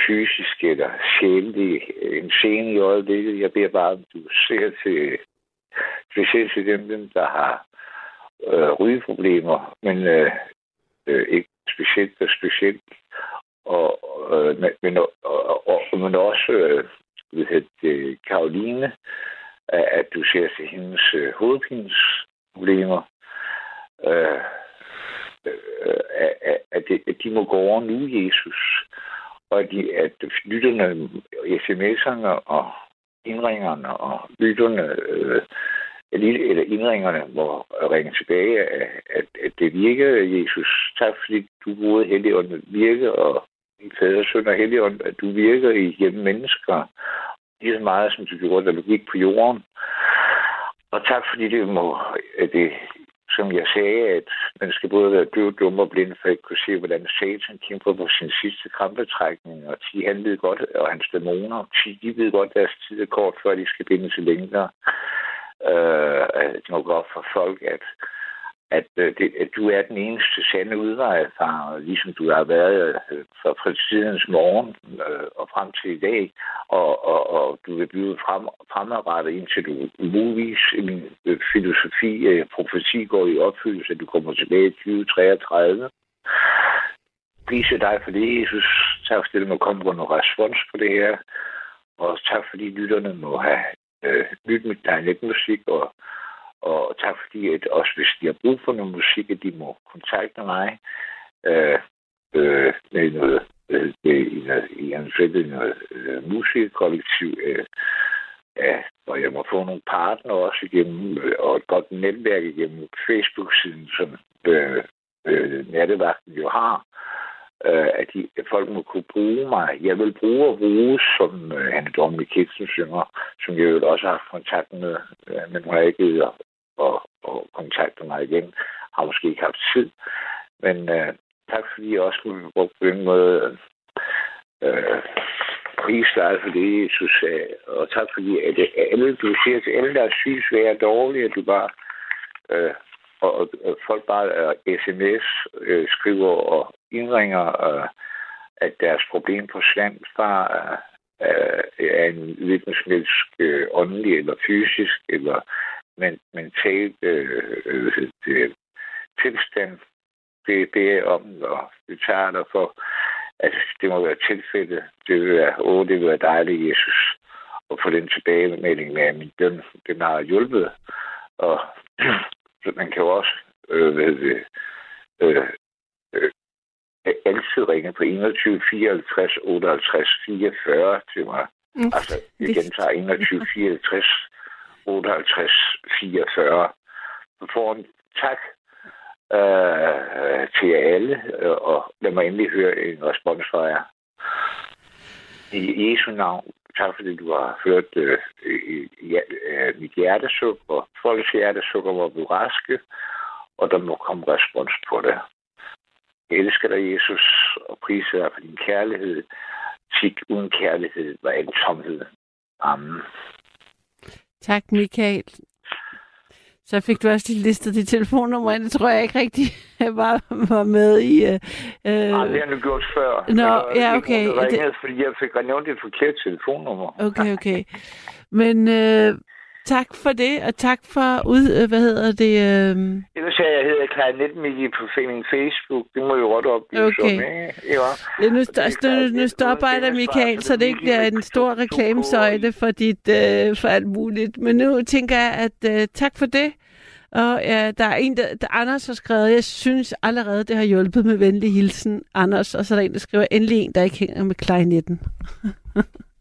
Speaker 5: fysisk eller sjældent en scene i øjeblikket. Jeg beder bare, om du ser til specielt til dem, dem der har øh, rygeproblemer, men øh, øh, ikke specielt og specielt, og, øh, men, og, og, og, men også øh, det, Karoline, at du ser til hendes øh, hovedpinsproblemer, øh, øh, at, at, det, at de må gå over nu, Jesus, og at, de, at lytterne, sms'erne og indringerne og lytterne, øh, eller indringerne må ringe tilbage, at, at, at det virker, Jesus. Tak fordi du både Helligånden virke, og din fader, søn og Helligånd, at du virker i mennesker, lige så meget, som du gjorde, da du gik på jorden. Og tak fordi det må, at det, som jeg sagde, at man skal både være døv, dum og blind, for at kunne se, hvordan Satan kæmper på sin sidste krampetrækning. Og de, han ved godt, og hans dæmoner, de, de ved godt, at deres tid er kort, før de skal binde til længere. Øh, det må godt for folk, at at, øh, det, at du er den eneste sande udvej, far, ligesom du har været øh, fra, fra tidens morgen øh, og frem til i dag, og, og, og du vil blive frem, fremadrettet indtil du muligvis min øh, filosofi, øh, profeti går i opfyldelse, at du kommer tilbage i 2033. Prise dig for det, Jesus. Tak fordi det, må komme på noget respons på det her. Og tak fordi lytterne må have øh, lyttet med dig musik og og tak fordi, at også hvis de har brug for noget musik, at de må kontakte mig øh, øh, med noget, øh, i, noget, i en fælde noget øh, musikkollektiv, øh, ja, hvor jeg må få nogle partner også igennem, øh, og et godt netværk igennem Facebook-siden, som øh, øh, nattevagten jo har, øh, at, de, at folk må kunne bruge mig. Jeg vil bruge og bruge, som øh, Hanne Dorme Kitsen synger, som jeg jo også har haft kontakt med, øh, men har ikke og, og kontakte mig igen. Har måske ikke haft tid. Men øh, tak fordi jeg også kunne bruge på den måde. Øh, pris dig for det, Jesus sagde. Og tak fordi at øh, alle, du siger til alle, der er syge, svære og dårlige, at du bare... Øh, og, og, og folk bare øh, sms øh, skriver og indringer, øh, at deres problem forsvandt fra øh, er en hvilken øh, åndelig eller fysisk eller men, mental øh, øh, det, tilstand, det beder jeg om, og vi tager dig for, at det må være tilfældet. Det vil være, åh, det vil være dejligt, Jesus, at få den tilbagemelding med, at min bøn, den har hjulpet. Og så man kan jo også øh, ved, øh, øh, altid ringe på 21 54 58 44 til mig. Mm. Altså, jeg gentager 21 54 58 44. Du får en tak øh, til jer alle, og lad mig endelig høre en respons fra jer. I Jesu navn, tak fordi du har hørt øh, ja, øh, mit hjertesuk, og folks hjertesukker må blive raske, og der må komme respons på det. Jeg elsker dig, Jesus, og priser dig for din kærlighed. Tik uden kærlighed var en tomhed. Amen.
Speaker 3: Tak, Michael. Så fik du også lige listet dit telefonnummer, det tror jeg ikke rigtig var, var med i... Øh,
Speaker 5: Nej, det har du gjort før.
Speaker 3: Nå, ja, okay.
Speaker 5: Jeg ringede, det... fordi jeg fik nævnt et forkert telefonnummer.
Speaker 3: Okay, okay. Men øh, Tak for det, og tak for ud, øh, hvad hedder det? Øh...
Speaker 5: Ellers jeg, jeg hedder Kleinetmigi på min Facebook. Det må jo godt oplyse
Speaker 3: okay.
Speaker 5: om,
Speaker 3: ikke? Ja. ja nu, st- nu, nu stopper jeg dig, Michael, så det ikke bliver en stor reklamesøjle for, dit, øh, for alt muligt. Men nu tænker jeg, at øh, tak for det. Og ja, der er en, der, der Anders har skrevet, jeg synes allerede, det har hjulpet med venlig hilsen, Anders. Og så er der en, der skriver, endelig en, der ikke hænger med Kleinetten.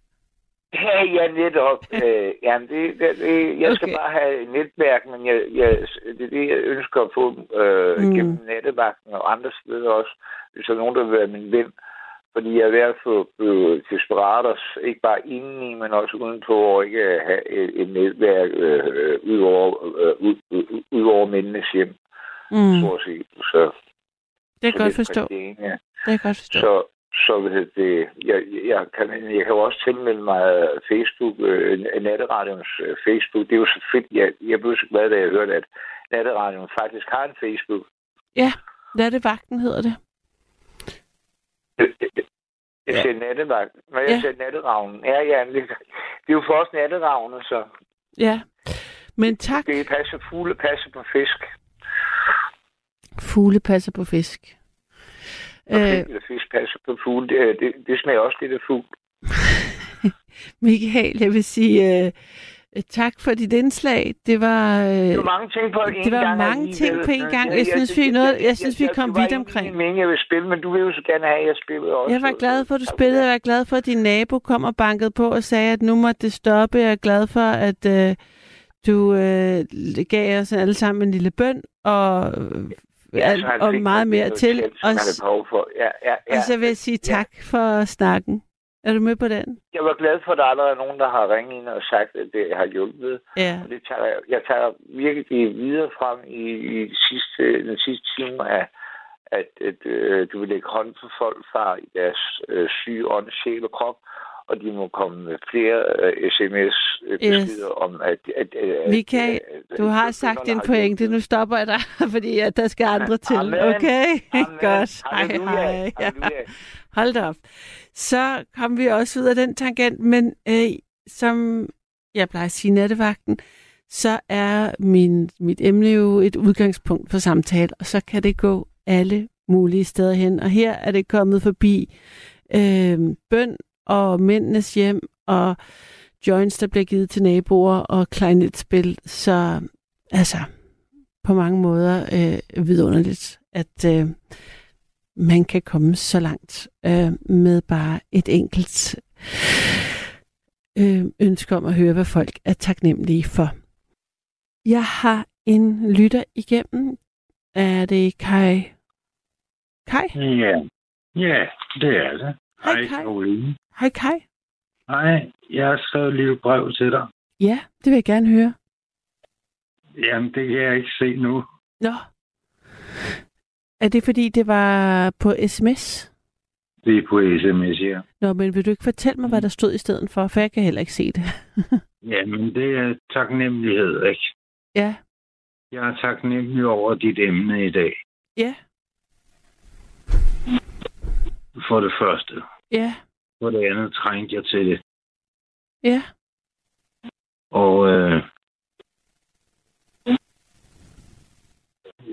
Speaker 5: Ja, ja, netop. øh, jamen, det, det, det, jeg skal okay. bare have et netværk, men jeg, jeg, det er det, jeg ønsker at få øh, mm. gennem nattevagten og andre steder også, hvis der er nogen, der vil være min ven. Fordi jeg er ved at få øh, desperat, ikke bare indeni, men også udenpå, og ikke at have et, et netværk øh, ud, over, øh, ud, ud, ud over mændenes hjem, mm. så at sige. Så,
Speaker 3: det kan godt forstå. Det, ja. det kan godt forstå.
Speaker 5: Så, så ved det, jeg, jeg, kan, jeg kan jo også tilmelde mig Facebook, øh, Natteradions øh, Facebook. Det er jo så fedt. Jeg, jeg blev så glad, da jeg hørte, at Natteradion faktisk har en Facebook.
Speaker 3: Ja, Nattevagten hedder det.
Speaker 5: Jeg siger ja. nattevagt. Når jeg ja. siger natteravnen. Ja, ja, det er jo for os natteravne, så...
Speaker 3: Ja, men tak.
Speaker 5: Det passer, fugle passer på fisk.
Speaker 3: Fugle passer på fisk.
Speaker 5: Øh, fisk passer på fugle. Det, det, det smager også lidt af fugl.
Speaker 3: Michael, jeg vil sige uh, tak for dit indslag. Det var, uh,
Speaker 5: det var mange ting på en
Speaker 3: det var
Speaker 5: gang.
Speaker 3: mange ting på en gang. Jeg synes, vi, noget, jeg synes, vi kom vidt omkring.
Speaker 5: Det var ikke jeg vil spille, men du vil jo så gerne have, at jeg spillede også.
Speaker 3: Jeg var glad for, at du spillede. Jeg var glad for, at din nabo kom og bankede på og sagde, at nu måtte det stoppe. Jeg er glad for, at uh, du uh, gav os alle sammen en lille bøn og
Speaker 5: Ja, så han
Speaker 3: og meget mere til. Og,
Speaker 5: for. Ja, ja, ja.
Speaker 3: og så vil jeg sige tak for snakken. Er du med på den?
Speaker 5: Jeg var glad for, at der allerede er nogen, der har ringet ind og sagt, at det har hjulpet.
Speaker 3: Ja.
Speaker 5: Og det tager jeg, jeg tager virkelig videre frem i, i sidste, den sidste time af, at, at øh, du vil lægge hånd på folk fra i deres øh, syge ånd, sjæl og krop, og de må komme med flere øh, sms-beskeder
Speaker 3: Yes.
Speaker 5: om, at... at, at
Speaker 3: Michael,
Speaker 5: at,
Speaker 3: Du har sagt
Speaker 5: har
Speaker 3: pointe. Nu stopper jeg dig, fordi at der skal andre til.
Speaker 5: Amen.
Speaker 3: Okay?
Speaker 5: Amen.
Speaker 3: Godt. Hej,
Speaker 5: Halleluja.
Speaker 3: hej. Ja. Hold da op. Så kom vi også ud af den tangent, men øh, som jeg plejer at sige nattevagten, så er min, mit emne jo et udgangspunkt for samtale, og så kan det gå alle mulige steder hen. Og her er det kommet forbi øh, bøn og mændenes hjem og joints, der bliver givet til naboer og kleinetspil. Så altså, på mange måder øh, vidunderligt, at øh, man kan komme så langt øh, med bare et enkelt øh, ønske om at høre, hvad folk er taknemmelige for. Jeg har en lytter igennem. Er det Kai? Kai?
Speaker 6: Ja, ja det er det.
Speaker 3: Hej,
Speaker 6: Hej,
Speaker 3: Kai.
Speaker 6: Karoline.
Speaker 3: Hej Kai.
Speaker 6: Hej, jeg har skrevet et lille brev til dig.
Speaker 3: Ja, det vil jeg gerne høre.
Speaker 6: Jamen, det kan jeg ikke se nu.
Speaker 3: Nå. Er det fordi, det var på sms?
Speaker 6: Det er på sms her.
Speaker 3: Nå, men vil du ikke fortælle mig, hvad der stod i stedet for? For jeg kan heller ikke se det.
Speaker 6: Jamen, det er taknemmelighed, ikke?
Speaker 3: ja,
Speaker 6: Jeg er taknemmelig over dit emne i dag.
Speaker 3: ja,
Speaker 6: For det første.
Speaker 3: ja,
Speaker 6: For det andet trængte jeg til det.
Speaker 3: ja.
Speaker 6: Og øh,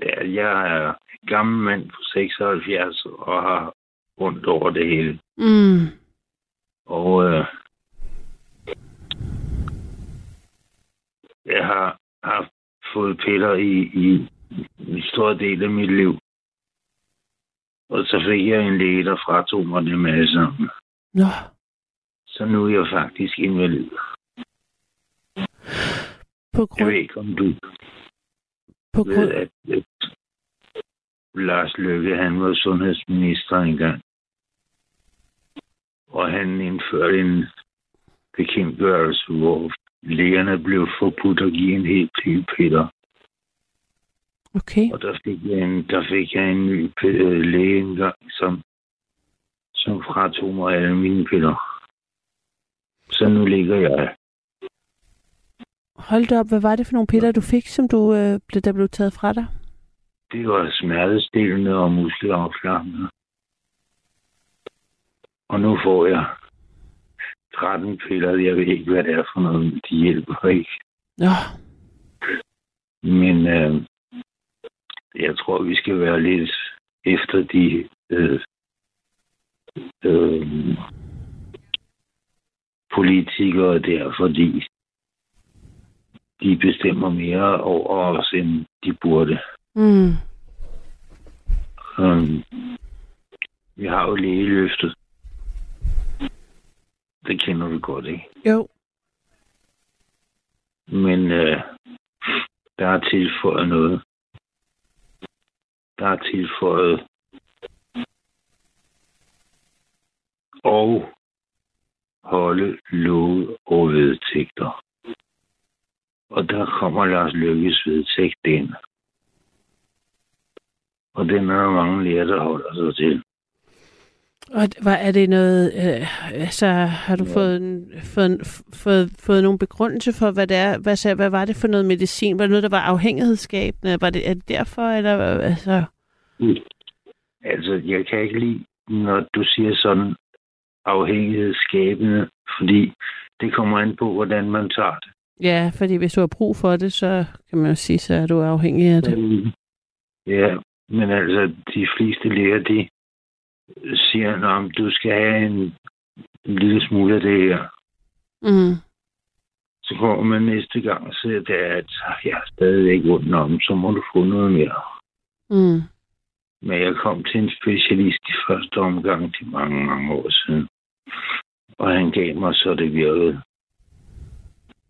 Speaker 6: ja, jeg er gammel mand på 76 og har rundt over det hele.
Speaker 3: Mm.
Speaker 6: Og øh, jeg har haft fået piller i, i en stor del af mit liv. Og så fik jeg en læge, der fratog mig dem alle sammen.
Speaker 3: Nå,
Speaker 6: Så nu er jeg faktisk invalid.
Speaker 3: på
Speaker 6: Jeg
Speaker 3: grund,
Speaker 6: ved ikke, om du
Speaker 3: på
Speaker 6: ved,
Speaker 3: grund,
Speaker 6: at, at Lars Løkke, han var sundhedsminister engang. Og han indførte en bekendtgørelse, hvor lægerne blev forbudt at give en helt del piller.
Speaker 3: okay.
Speaker 6: Og der fik jeg en, der fik jeg en ny øh, læge engang, som, som fratog mig alle mine piller. Så nu ligger jeg.
Speaker 3: Hold da op, hvad var det for nogle piller, du fik, som du, øh, blev, der blev taget fra dig?
Speaker 6: Det var smertestillende og muskelafslappende. Og nu får jeg 13 piller. Jeg ved ikke, hvad det er for noget. De hjælper ikke.
Speaker 3: Nå,
Speaker 6: Men øh, jeg tror, vi skal være lidt efter de øh, øh, politikere der, fordi de bestemmer mere over os, end de burde.
Speaker 3: mm.
Speaker 6: Um, vi har jo lægeløftet. Det kender du godt, ikke?
Speaker 3: jo,
Speaker 6: Men øh, der er tilføjet noget. Der er tilføjet og holde love og vedtægter. Og der kommer Lars Lykkes vedtægt ind. Og den er der mange læger, der holder sig til.
Speaker 3: og hvad er det noget, øh, altså har du
Speaker 6: Ja.
Speaker 3: fået, en, fået, en- fået, fået nogle begrundelse for, hvad det er, hvad, så, hvad var det for noget medicin? Var det noget, der var afhængighedsskabende? Var det, er det derfor, eller hvad- altså,
Speaker 6: Altså, jeg kan ikke lide, når du siger sådan afhængighedsskabende, fordi det kommer an på, hvordan man tager det.
Speaker 3: ja, fordi hvis du har brug for det, så kan man jo sige, så er du afhængig af det.
Speaker 6: Ja, men altså, de fleste læger, de siger, at du skal have en, lille smule af det her.
Speaker 3: Mm.
Speaker 6: Så kommer man næste gang og siger, det er, at jeg er stadigvæk ondt om, så må du få noget mere.
Speaker 3: Mm.
Speaker 6: Men jeg kom til en specialist i første omgang til mange, mange år siden. Og han gav mig, så det virkede.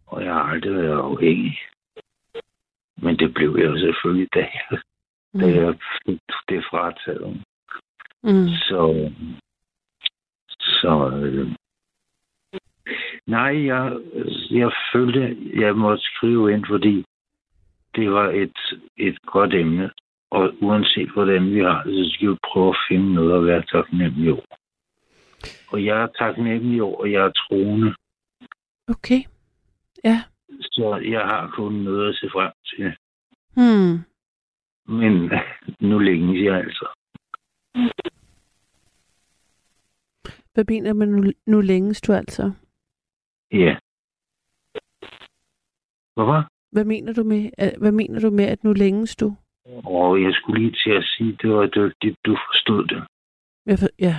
Speaker 6: Og jeg har aldrig været afhængig. Men det blev jeg selvfølgelig, da jeg, da
Speaker 3: Mm.
Speaker 6: jeg fik det frataget.
Speaker 3: Mm.
Speaker 6: Så, så øh, nej, jeg, jeg følte, jeg måtte skrive ind, fordi det var et, et godt emne. Og uanset hvordan vi har det, så skal vi prøve at finde noget at være taknemmelig over. Og jeg er taknemmelig over, og jeg er troende,
Speaker 3: Okay. Ja.
Speaker 6: så jeg har kun noget at se frem til.
Speaker 3: Hmm.
Speaker 6: Men nu længes jeg altså.
Speaker 3: Hvad mener man nu, nu længes du altså?
Speaker 6: Ja. Hvorfor?
Speaker 3: Hvad mener du med, at, hvad mener du med at nu længes du?
Speaker 6: Og jeg skulle lige til at sige, det var dygtigt, du forstod det.
Speaker 3: Jeg for, ja.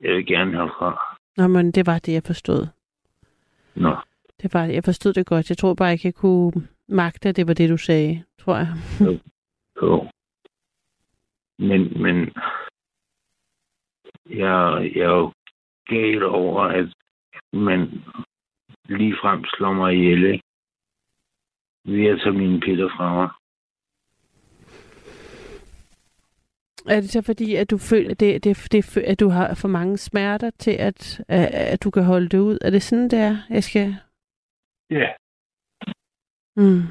Speaker 6: Jeg vil gerne have fra.
Speaker 3: Nå, men det var det, jeg forstod.
Speaker 6: Nå,
Speaker 3: Det var, jeg forstod det godt. Jeg tror bare ikke, jeg kunne magte, at det var det, du sagde, tror jeg.
Speaker 6: jo. Men, men jeg, jeg er jo gal over, at man lige frem slår mig ihjel, ikke? Ved at tage mine piller fra mig.
Speaker 3: Er det så fordi, at du føler, at, det, det, det, at du har for mange smerter til, at, at, at du kan holde det ud? Er det sådan, det er? Jeg skal...
Speaker 6: Ja.
Speaker 3: Mm.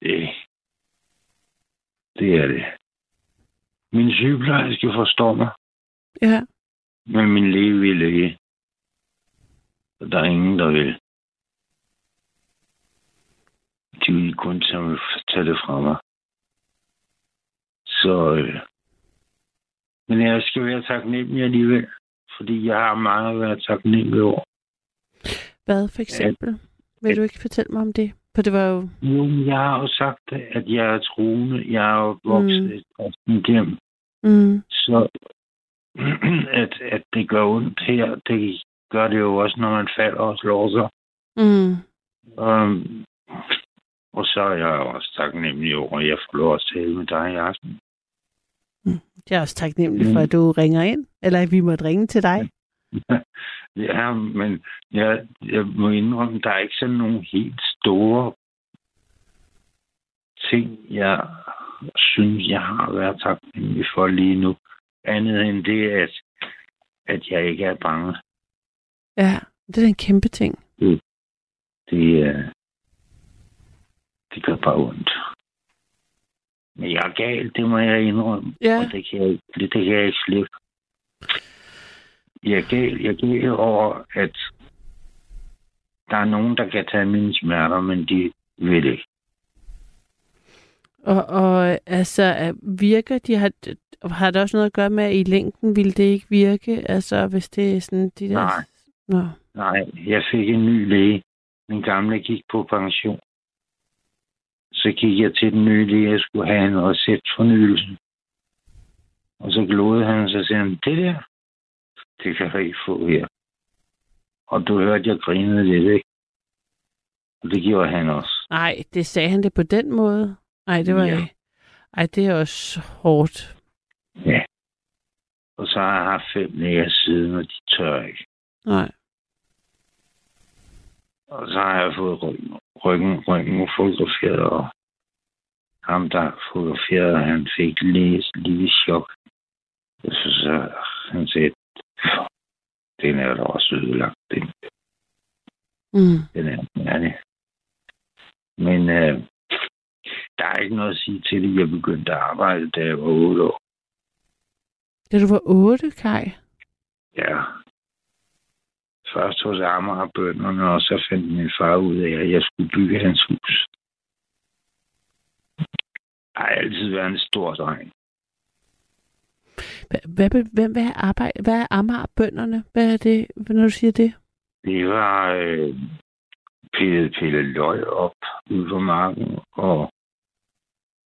Speaker 6: Det, det er det. Min sygeplejerske forstår mig,
Speaker 3: Ja.
Speaker 6: men min læge vil ikke. Og der er ingen, der vil. De vil kun tage, tage det fra mig. Så... Øh, men jeg skal være taknemmelig alligevel, fordi jeg har meget at være taknemmelig over.
Speaker 3: Hvad for eksempel? Vil du ikke fortælle mig om det? For det var jo...
Speaker 6: Jo, jeg har jo sagt, at jeg er troende. Jeg er jo vokset
Speaker 3: Mm.
Speaker 6: hjem.
Speaker 3: Mm.
Speaker 6: Så at, at det gør ondt her, det gør det jo også, når man falder og slår sig.
Speaker 3: Mm.
Speaker 6: Um, og så er jeg også taknemmelig over, at jeg får lov at tale med dig i aften.
Speaker 3: Jeg er også taknemmelig for,
Speaker 6: Mm.
Speaker 3: at du ringer ind. Eller at vi måtte ringe til dig.
Speaker 6: Ja, men jeg, jeg må indrømme, der er ikke sådan nogle helt store ting, jeg synes, jeg har været taknemmelig for lige nu. Andet end det, at, at jeg ikke er bange.
Speaker 3: Ja, det er en kæmpe ting.
Speaker 6: Det, øh, det gør bare ondt. Men jeg er gal, det må jeg indrømme.
Speaker 3: Ja.
Speaker 6: Og det kan jeg, det, det kan jeg ikke slippe. Jeg er gal, jeg er gal over, at der er nogen, der kan tage mine smerter, men de vil ikke.
Speaker 3: Og, og altså, virker de, har, har det også noget at gøre med, at i længden ville det ikke virke? Altså, hvis det er sådan de der...
Speaker 6: Nej.
Speaker 3: Nå.
Speaker 6: Nej, jeg fik en ny læge. Min gamle gik på pension. Så gik jeg til den nye læge, jeg skulle have en receptfornyelse. Og så glodede han, så sagde han, det der, det kan du ikke få her. Og du hørte, jeg grinede lidt, ikke? Og det gjorde han også.
Speaker 3: Nej, det sagde han det på den måde. Nej, det var
Speaker 6: Ja.
Speaker 3: ikke. Ej, det er også hårdt.
Speaker 6: Ja. Og så har jeg haft fem læger siden, og de tør ikke.
Speaker 3: Nej.
Speaker 6: Og så har jeg fået ryggen, ryggen, ryggen fotograferet, og ham, der fotograferede, han fik lige, lige chok. Så, så han sagde, den er da også ødelagt. Den,
Speaker 3: Mm.
Speaker 6: den er ærlig. Men øh, der er ikke noget at sige til det. Jeg begyndte at arbejde, da jeg var 8 år.
Speaker 3: Da du var otte, Kai?
Speaker 6: Ja. Først hos Amagerbønderne, og så fandt min far ud af, at jeg skulle bygge hans hus. Jeg har altid været en stor dreng.
Speaker 3: Hvad, hvad, hvad, er, arbejde, hvad er Amager-bønderne? Hvad er det, når du siger det?
Speaker 6: Det var øh, pille, pille løg op ude på marken, og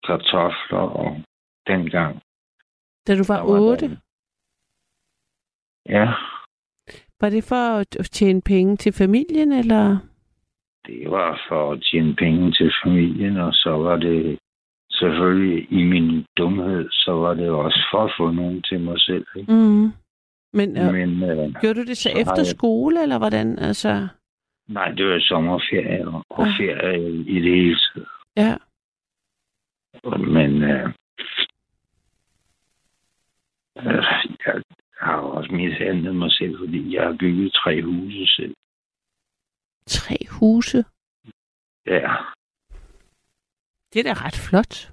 Speaker 6: kartofler, og dengang.
Speaker 3: Da du var otte?
Speaker 6: der- Ja,
Speaker 3: Var det for at tjene penge til familien, eller?
Speaker 6: Det var for at tjene penge til familien, og så var det selvfølgelig i min dumhed, så var det også for at få nogen til mig selv. Ikke?
Speaker 3: Mm. Men, øh,
Speaker 6: Men øh,
Speaker 3: gjorde du det så,
Speaker 6: så
Speaker 3: efter
Speaker 6: jeg-
Speaker 3: skole, eller hvordan? Altså,
Speaker 6: nej, det var sommerferie og, og
Speaker 3: Ah.
Speaker 6: ferie i det hele taget.
Speaker 3: ja.
Speaker 6: Men øh, øh, jeg har også mishandlet mig selv, fordi jeg har bygget tre huse selv.
Speaker 3: Tre huse.
Speaker 6: Ja,
Speaker 3: Det er da ret flot.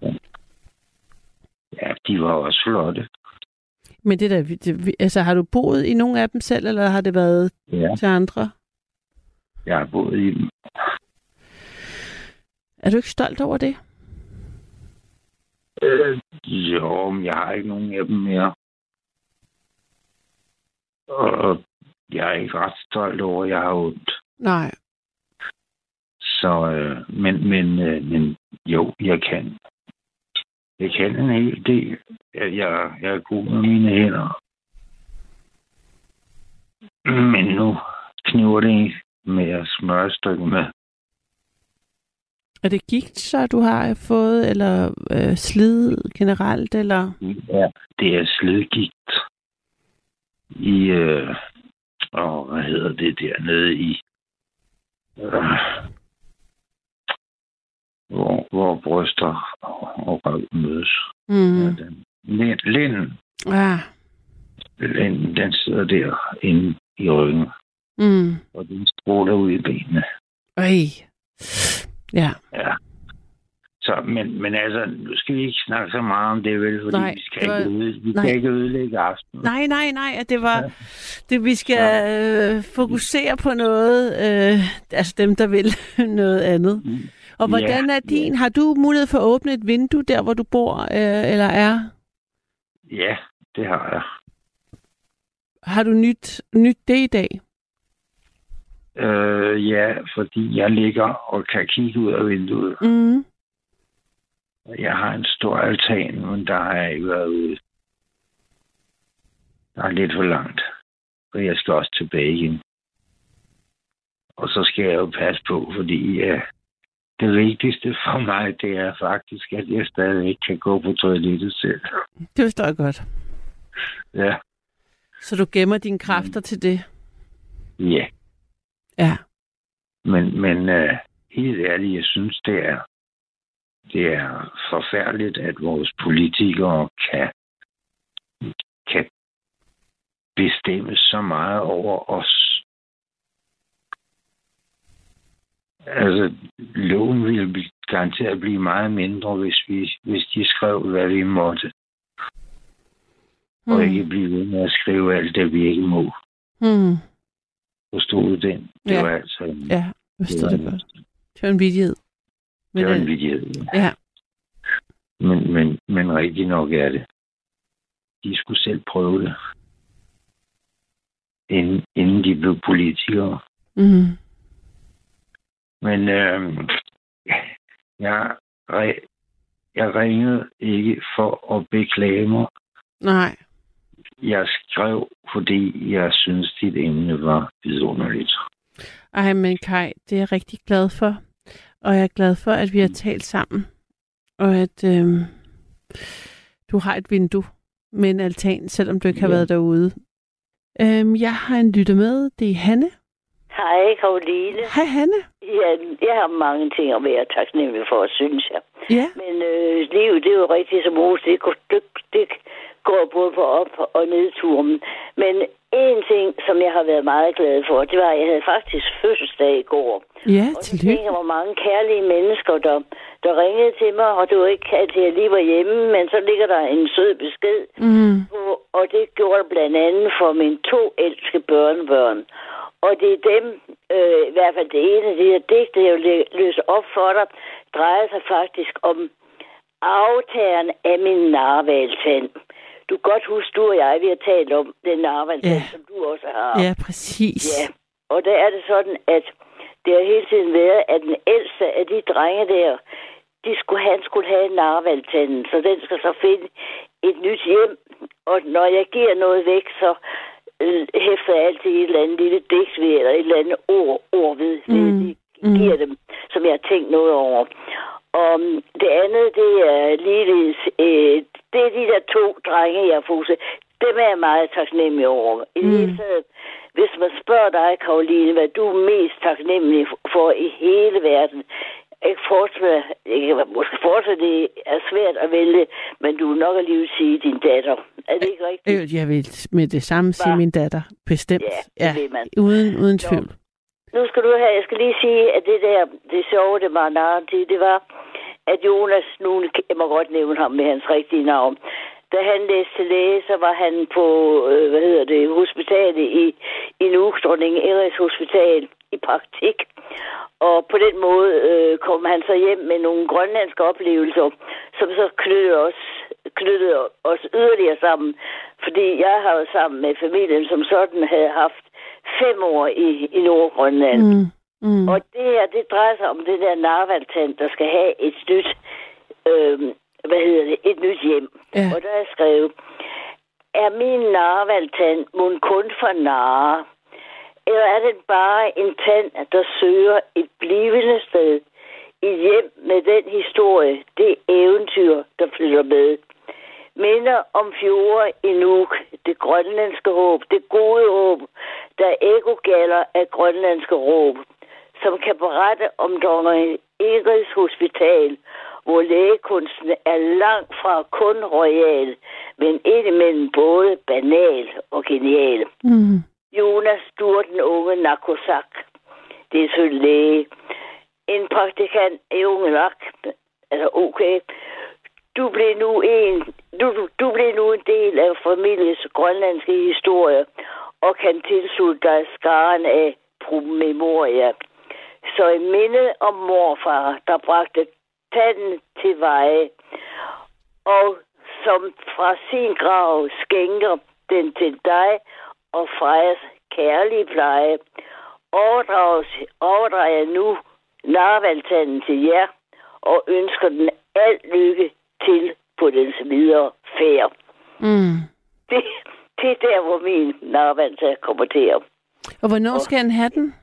Speaker 6: ja de var også flotte.
Speaker 3: Men det der, det, altså har du boet i nogle af dem selv, eller har det været
Speaker 6: Ja,
Speaker 3: til andre?
Speaker 6: jeg har boet i dem.
Speaker 3: Er du ikke stolt over det?
Speaker 6: Øh, jo, men jeg har ikke nogen af dem mere. Og jeg er ikke ret stolt over, at jeg har ondt.
Speaker 3: Nej.
Speaker 6: Så, øh, men, men, øh, men jo, jeg kan. Jeg kan en hel del. Jeg, jeg, jeg er god med mine hænder. Men nu kniver det med at smøre et stykke med.
Speaker 3: Er det gigt, så du har fået, eller øh, slid generelt, eller?
Speaker 6: Ja, det er slidgigt. I, øh, og hvad hedder det dernede i, øh, hvor, hvor bryster og, og røv mødes.
Speaker 3: Mm.
Speaker 6: Ja, den, lind, linden,
Speaker 3: Ja.
Speaker 6: linden, den sidder der inde i ryggen,
Speaker 3: Mm.
Speaker 6: og den stråler ud i benene.
Speaker 3: Øj. Ja.
Speaker 6: Ja. Så, men, men altså, nu skal vi ikke snakke så meget om det, vel? Fordi
Speaker 3: Nej,
Speaker 6: vi, skal
Speaker 3: var-
Speaker 6: ikke, øde, vi
Speaker 3: nej.
Speaker 6: skal ikke ødelægge aftenen.
Speaker 3: Nej, nej, nej. at Det var, det, vi skal øh, fokusere på noget, øh, altså dem, der vil noget andet.
Speaker 6: Mm.
Speaker 3: Og hvordan
Speaker 6: Ja,
Speaker 3: er din? Har du mulighed for at åbne et vindue der, hvor du bor, øh, eller er?
Speaker 6: Ja, det har jeg.
Speaker 3: Har du nyt, nyt det i dag?
Speaker 6: Øh, ja, fordi jeg ligger og kan kigge ud af vinduet.
Speaker 3: Mm.
Speaker 6: Jeg har en stor altan, men der har jeg ikke været ude. Der er lidt for langt. Og jeg skal også tilbage igen. Og så skal jeg jo passe på, fordi ja, det vigtigste for mig, det er faktisk, at jeg stadig kan gå på toilettet selv.
Speaker 3: Det forstår jeg godt.
Speaker 6: Ja,
Speaker 3: Så du gemmer dine kræfter til det?
Speaker 6: ja.
Speaker 3: Ja.
Speaker 6: Men, men uh, helt ærligt, jeg synes, det er, det er forfærdeligt, at vores politikere kan, kan bestemme så meget over os. Altså, loven ville garanteret blive meget mindre, hvis, vi, hvis de skrev, hvad vi måtte, mm. og ikke blive ved med at skrive alt det, vi ikke må.
Speaker 3: Mm.
Speaker 6: Forstod du den? Det
Speaker 3: Ja.
Speaker 6: var altså en,
Speaker 3: Ja, jeg forstår
Speaker 6: det
Speaker 3: det godt. Det var en vidighed. Men,
Speaker 6: det var en
Speaker 3: øh,
Speaker 6: vidighed.
Speaker 3: Ja.
Speaker 6: Men, men, men rigtig nok er det. De skulle selv prøve det, inden, inden de blev politikere.
Speaker 3: Mm.
Speaker 6: Men øh, jeg, jeg ringede ikke for at beklage mig.
Speaker 3: Nej.
Speaker 6: Jeg skrev, fordi jeg synes, dit emne var vidunderligt.
Speaker 3: Ej, men Kai, det er jeg rigtig glad for. Og jeg er glad for, at vi har talt sammen. Og at øhm, du har et vindue med en altan, selvom du ikke har
Speaker 6: Ja.
Speaker 3: været derude. Øhm, jeg har en lytter med. Det er Hanne.
Speaker 7: Hej, Karoline.
Speaker 3: Hej, Hanne.
Speaker 7: Ja, jeg har mange ting at være taknemmelig for, synes jeg.
Speaker 3: Ja.
Speaker 7: Men øh, livet, det er jo rigtigt som Mose. Det, går- det, det går både på op- og nedturen. Men en ting, som jeg har været meget glad for, det var, at jeg havde faktisk fødselsdag i går.
Speaker 3: Ja,
Speaker 7: Og så tænker jeg, hvor mange kærlige mennesker, der, der ringede til mig, og det var ikke altid, jeg lige var hjemme, men så ligger der en sød besked
Speaker 3: Mm.
Speaker 7: på, og det gjorde det blandt andet for mine to ældste børnebørn. Og det er dem, øh, i hvert fald det ene af de her digte, jeg vil læ- løse op for dig, drejer sig faktisk om aftageren af min narvaltand. Du kan godt huske, du og jeg, vi har talt om den narvaltand,
Speaker 3: Ja.
Speaker 7: som du også har.
Speaker 3: Ja, præcis.
Speaker 7: Ja, og der er det sådan, at det har hele tiden været, at den ældste af de drenge der, de skulle, han skulle have narvaltanden, så den skal så finde et nyt hjem. Og når jeg giver noget væk, så øh, hæfter jeg altid et eller andet lille digt ved, eller et eller andet ord, ord ved,
Speaker 3: Mm.
Speaker 7: mm. Giver dem, som jeg har tænkt noget over. Og mm, det andet, det er ligeledes, øh, det er de der to drenge, jeg har fået. Dem er jeg meget taknemmelig over. I
Speaker 3: Mm.
Speaker 7: det taget, hvis man spørger dig, Karoline, hvad du er mest taknemmelig for i hele verden, ikke fortsat, ikke, måske fortsat det er svært at vælge, men du vil nok alligevel sige din datter. Er det ikke rigtigt?
Speaker 3: Øh, Jeg vil med det samme sige
Speaker 7: Hva?
Speaker 3: min datter. Bestemt.
Speaker 7: Ja, det vil man.
Speaker 3: Uden, uden tvivl.
Speaker 7: Nu skal du have, jeg skal lige sige, at det der, det sjove, det var narrativ, det var, at Jonas, nu jeg må godt nævne ham med hans rigtige navn, da han læste til læge, så var han på, øh, hvad hedder det, hospitalet i, i Nuuk, dronning Hospital, i praktik. Og på den måde øh, kom han så hjem med nogle grønlandske oplevelser, som så knyttede os, knyttede os yderligere sammen. Fordi jeg har jo sammen med familien, som sådan havde haft fem år i, i Nordgrønland.
Speaker 3: Mm. Mm.
Speaker 7: Og det her, det drejer sig om det der narvaltand, der skal have et nyt, øh, hvad hedder det, et nyt hjem.
Speaker 3: Ja.
Speaker 7: Og der er skrevet, er min narvaltand mun kun for nare? Eller er den bare en tand, der søger et blivende sted? Et hjem med den historie, det eventyr, der flytter med. Minder om fjorde i Nuuk, det grønlandske håb, det gode håb, der ekogaller af grønlandske råb, som kan berette om dronning Ingrids Hospital, hvor lægekunsten er langt fra kun royal, men indimellem både banal og genial.
Speaker 3: Mm.
Speaker 7: Jonas Stur, den unge narkosak. Det er selvfølgelig læge. En praktikant er unge nok. Altså, okay. Du blev nu en, du, du, du blev nu en del af familiens grønlandske historie og kan tilslutte dig skaren af promemoria. Så i minde om morfar, der bragte tanden til veje, og som fra sin grav skænker den til dig og Frejas kærlige pleje, overdrages, overdrager jeg nu narvaltanden til jer og ønsker den alt lykke til på dens videre færd.
Speaker 3: Mm.
Speaker 7: Det, det er der, hvor min narvaltand kommer til.
Speaker 3: Og hvornår skal han have den?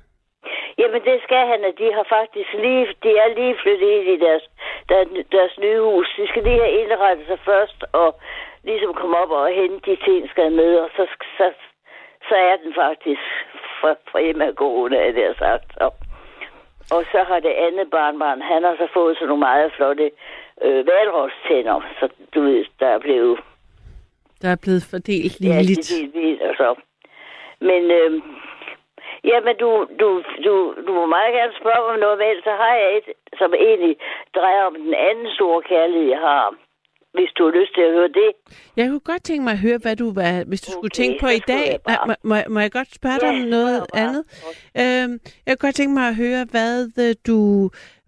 Speaker 7: Jamen, det skal han, at de har faktisk lige, de er lige flyttet ind i deres, deres, deres nye hus. De skal lige have indrettet sig først, og ligesom komme op og hente de ting, skal med, og så, så, så er den faktisk fra, fra hjemmegående, er det sagt. Og, og så har det andet barnbarn, han har så fået sådan nogle meget flotte øh, valrostænder, så du ved, der er blevet
Speaker 3: Der er blevet fordelt
Speaker 7: Ja,
Speaker 3: ligeligt.
Speaker 7: det er helt vildt, altså. Men, øh, jamen, du, du, du, du må meget gerne spørge mig om noget, men så har jeg et, som egentlig drejer om den anden store kærlighed, jeg har. Hvis du har lyst til at høre det.
Speaker 3: Jeg kunne godt tænke mig at høre, hvad du hvad, hvis du okay, skulle tænke på i dag.
Speaker 7: jeg bare-
Speaker 3: Nej, må, må, jeg godt spørge dig
Speaker 7: Ja,
Speaker 3: om noget
Speaker 7: bare.
Speaker 3: andet? Øhm, jeg kunne godt tænke mig at høre, hvad øh, du,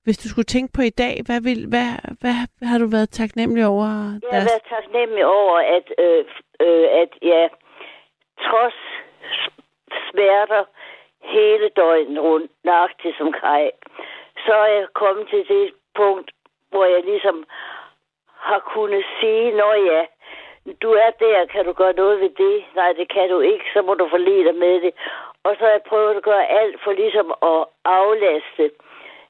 Speaker 3: hvis du skulle tænke på i dag, hvad, vil, hvad, hvad, hvad har du været taknemmelig over?
Speaker 7: Jeg har været taknemmelig over, at, øh, øh, at jeg trods smerter hele døgnet rundt, nøjagtigt som kaj, så er jeg kommet til det punkt, hvor jeg ligesom har kunnet sige, når ja, du er der, kan du gøre noget ved det? Nej, det kan du ikke, så må du forlige dig med det. Og så har jeg prøvet at gøre alt for ligesom at aflaste,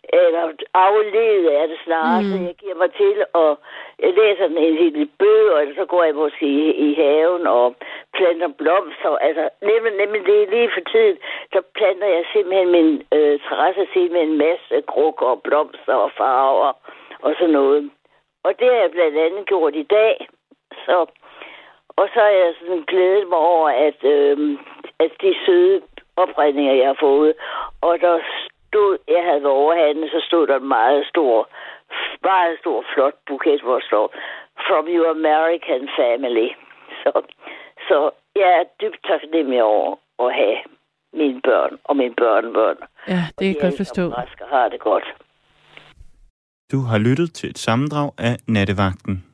Speaker 7: eller aflede er det snart, mm. så jeg giver mig til, og jeg læser en lille bøger, eller så går jeg måske i, i haven og planter blomster. Altså, nemlig, nemlig det er lige for tiden, så planter jeg simpelthen min øh, terrasse til med en masse krukker og blomster og farver og sådan noget. Og det har jeg blandt andet gjort i dag. Så, og så har jeg sådan glædet mig over, at, øh, at de søde opredninger, jeg har fået, og der stod, jeg havde været overhandlet, så stod der en meget stor, meget stor, flot buket, hvor står, From your American family. Så, så jeg er dybt taknemmelig over at have mine børn og mine børnebørn.
Speaker 3: Ja, det kan jeg godt forstå.
Speaker 7: Og har det godt.
Speaker 8: Du har lyttet til et sammendrag af Nattevagten.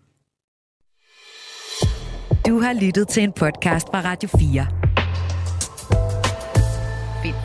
Speaker 2: Du har lyttet til en podcast fra Radio 4.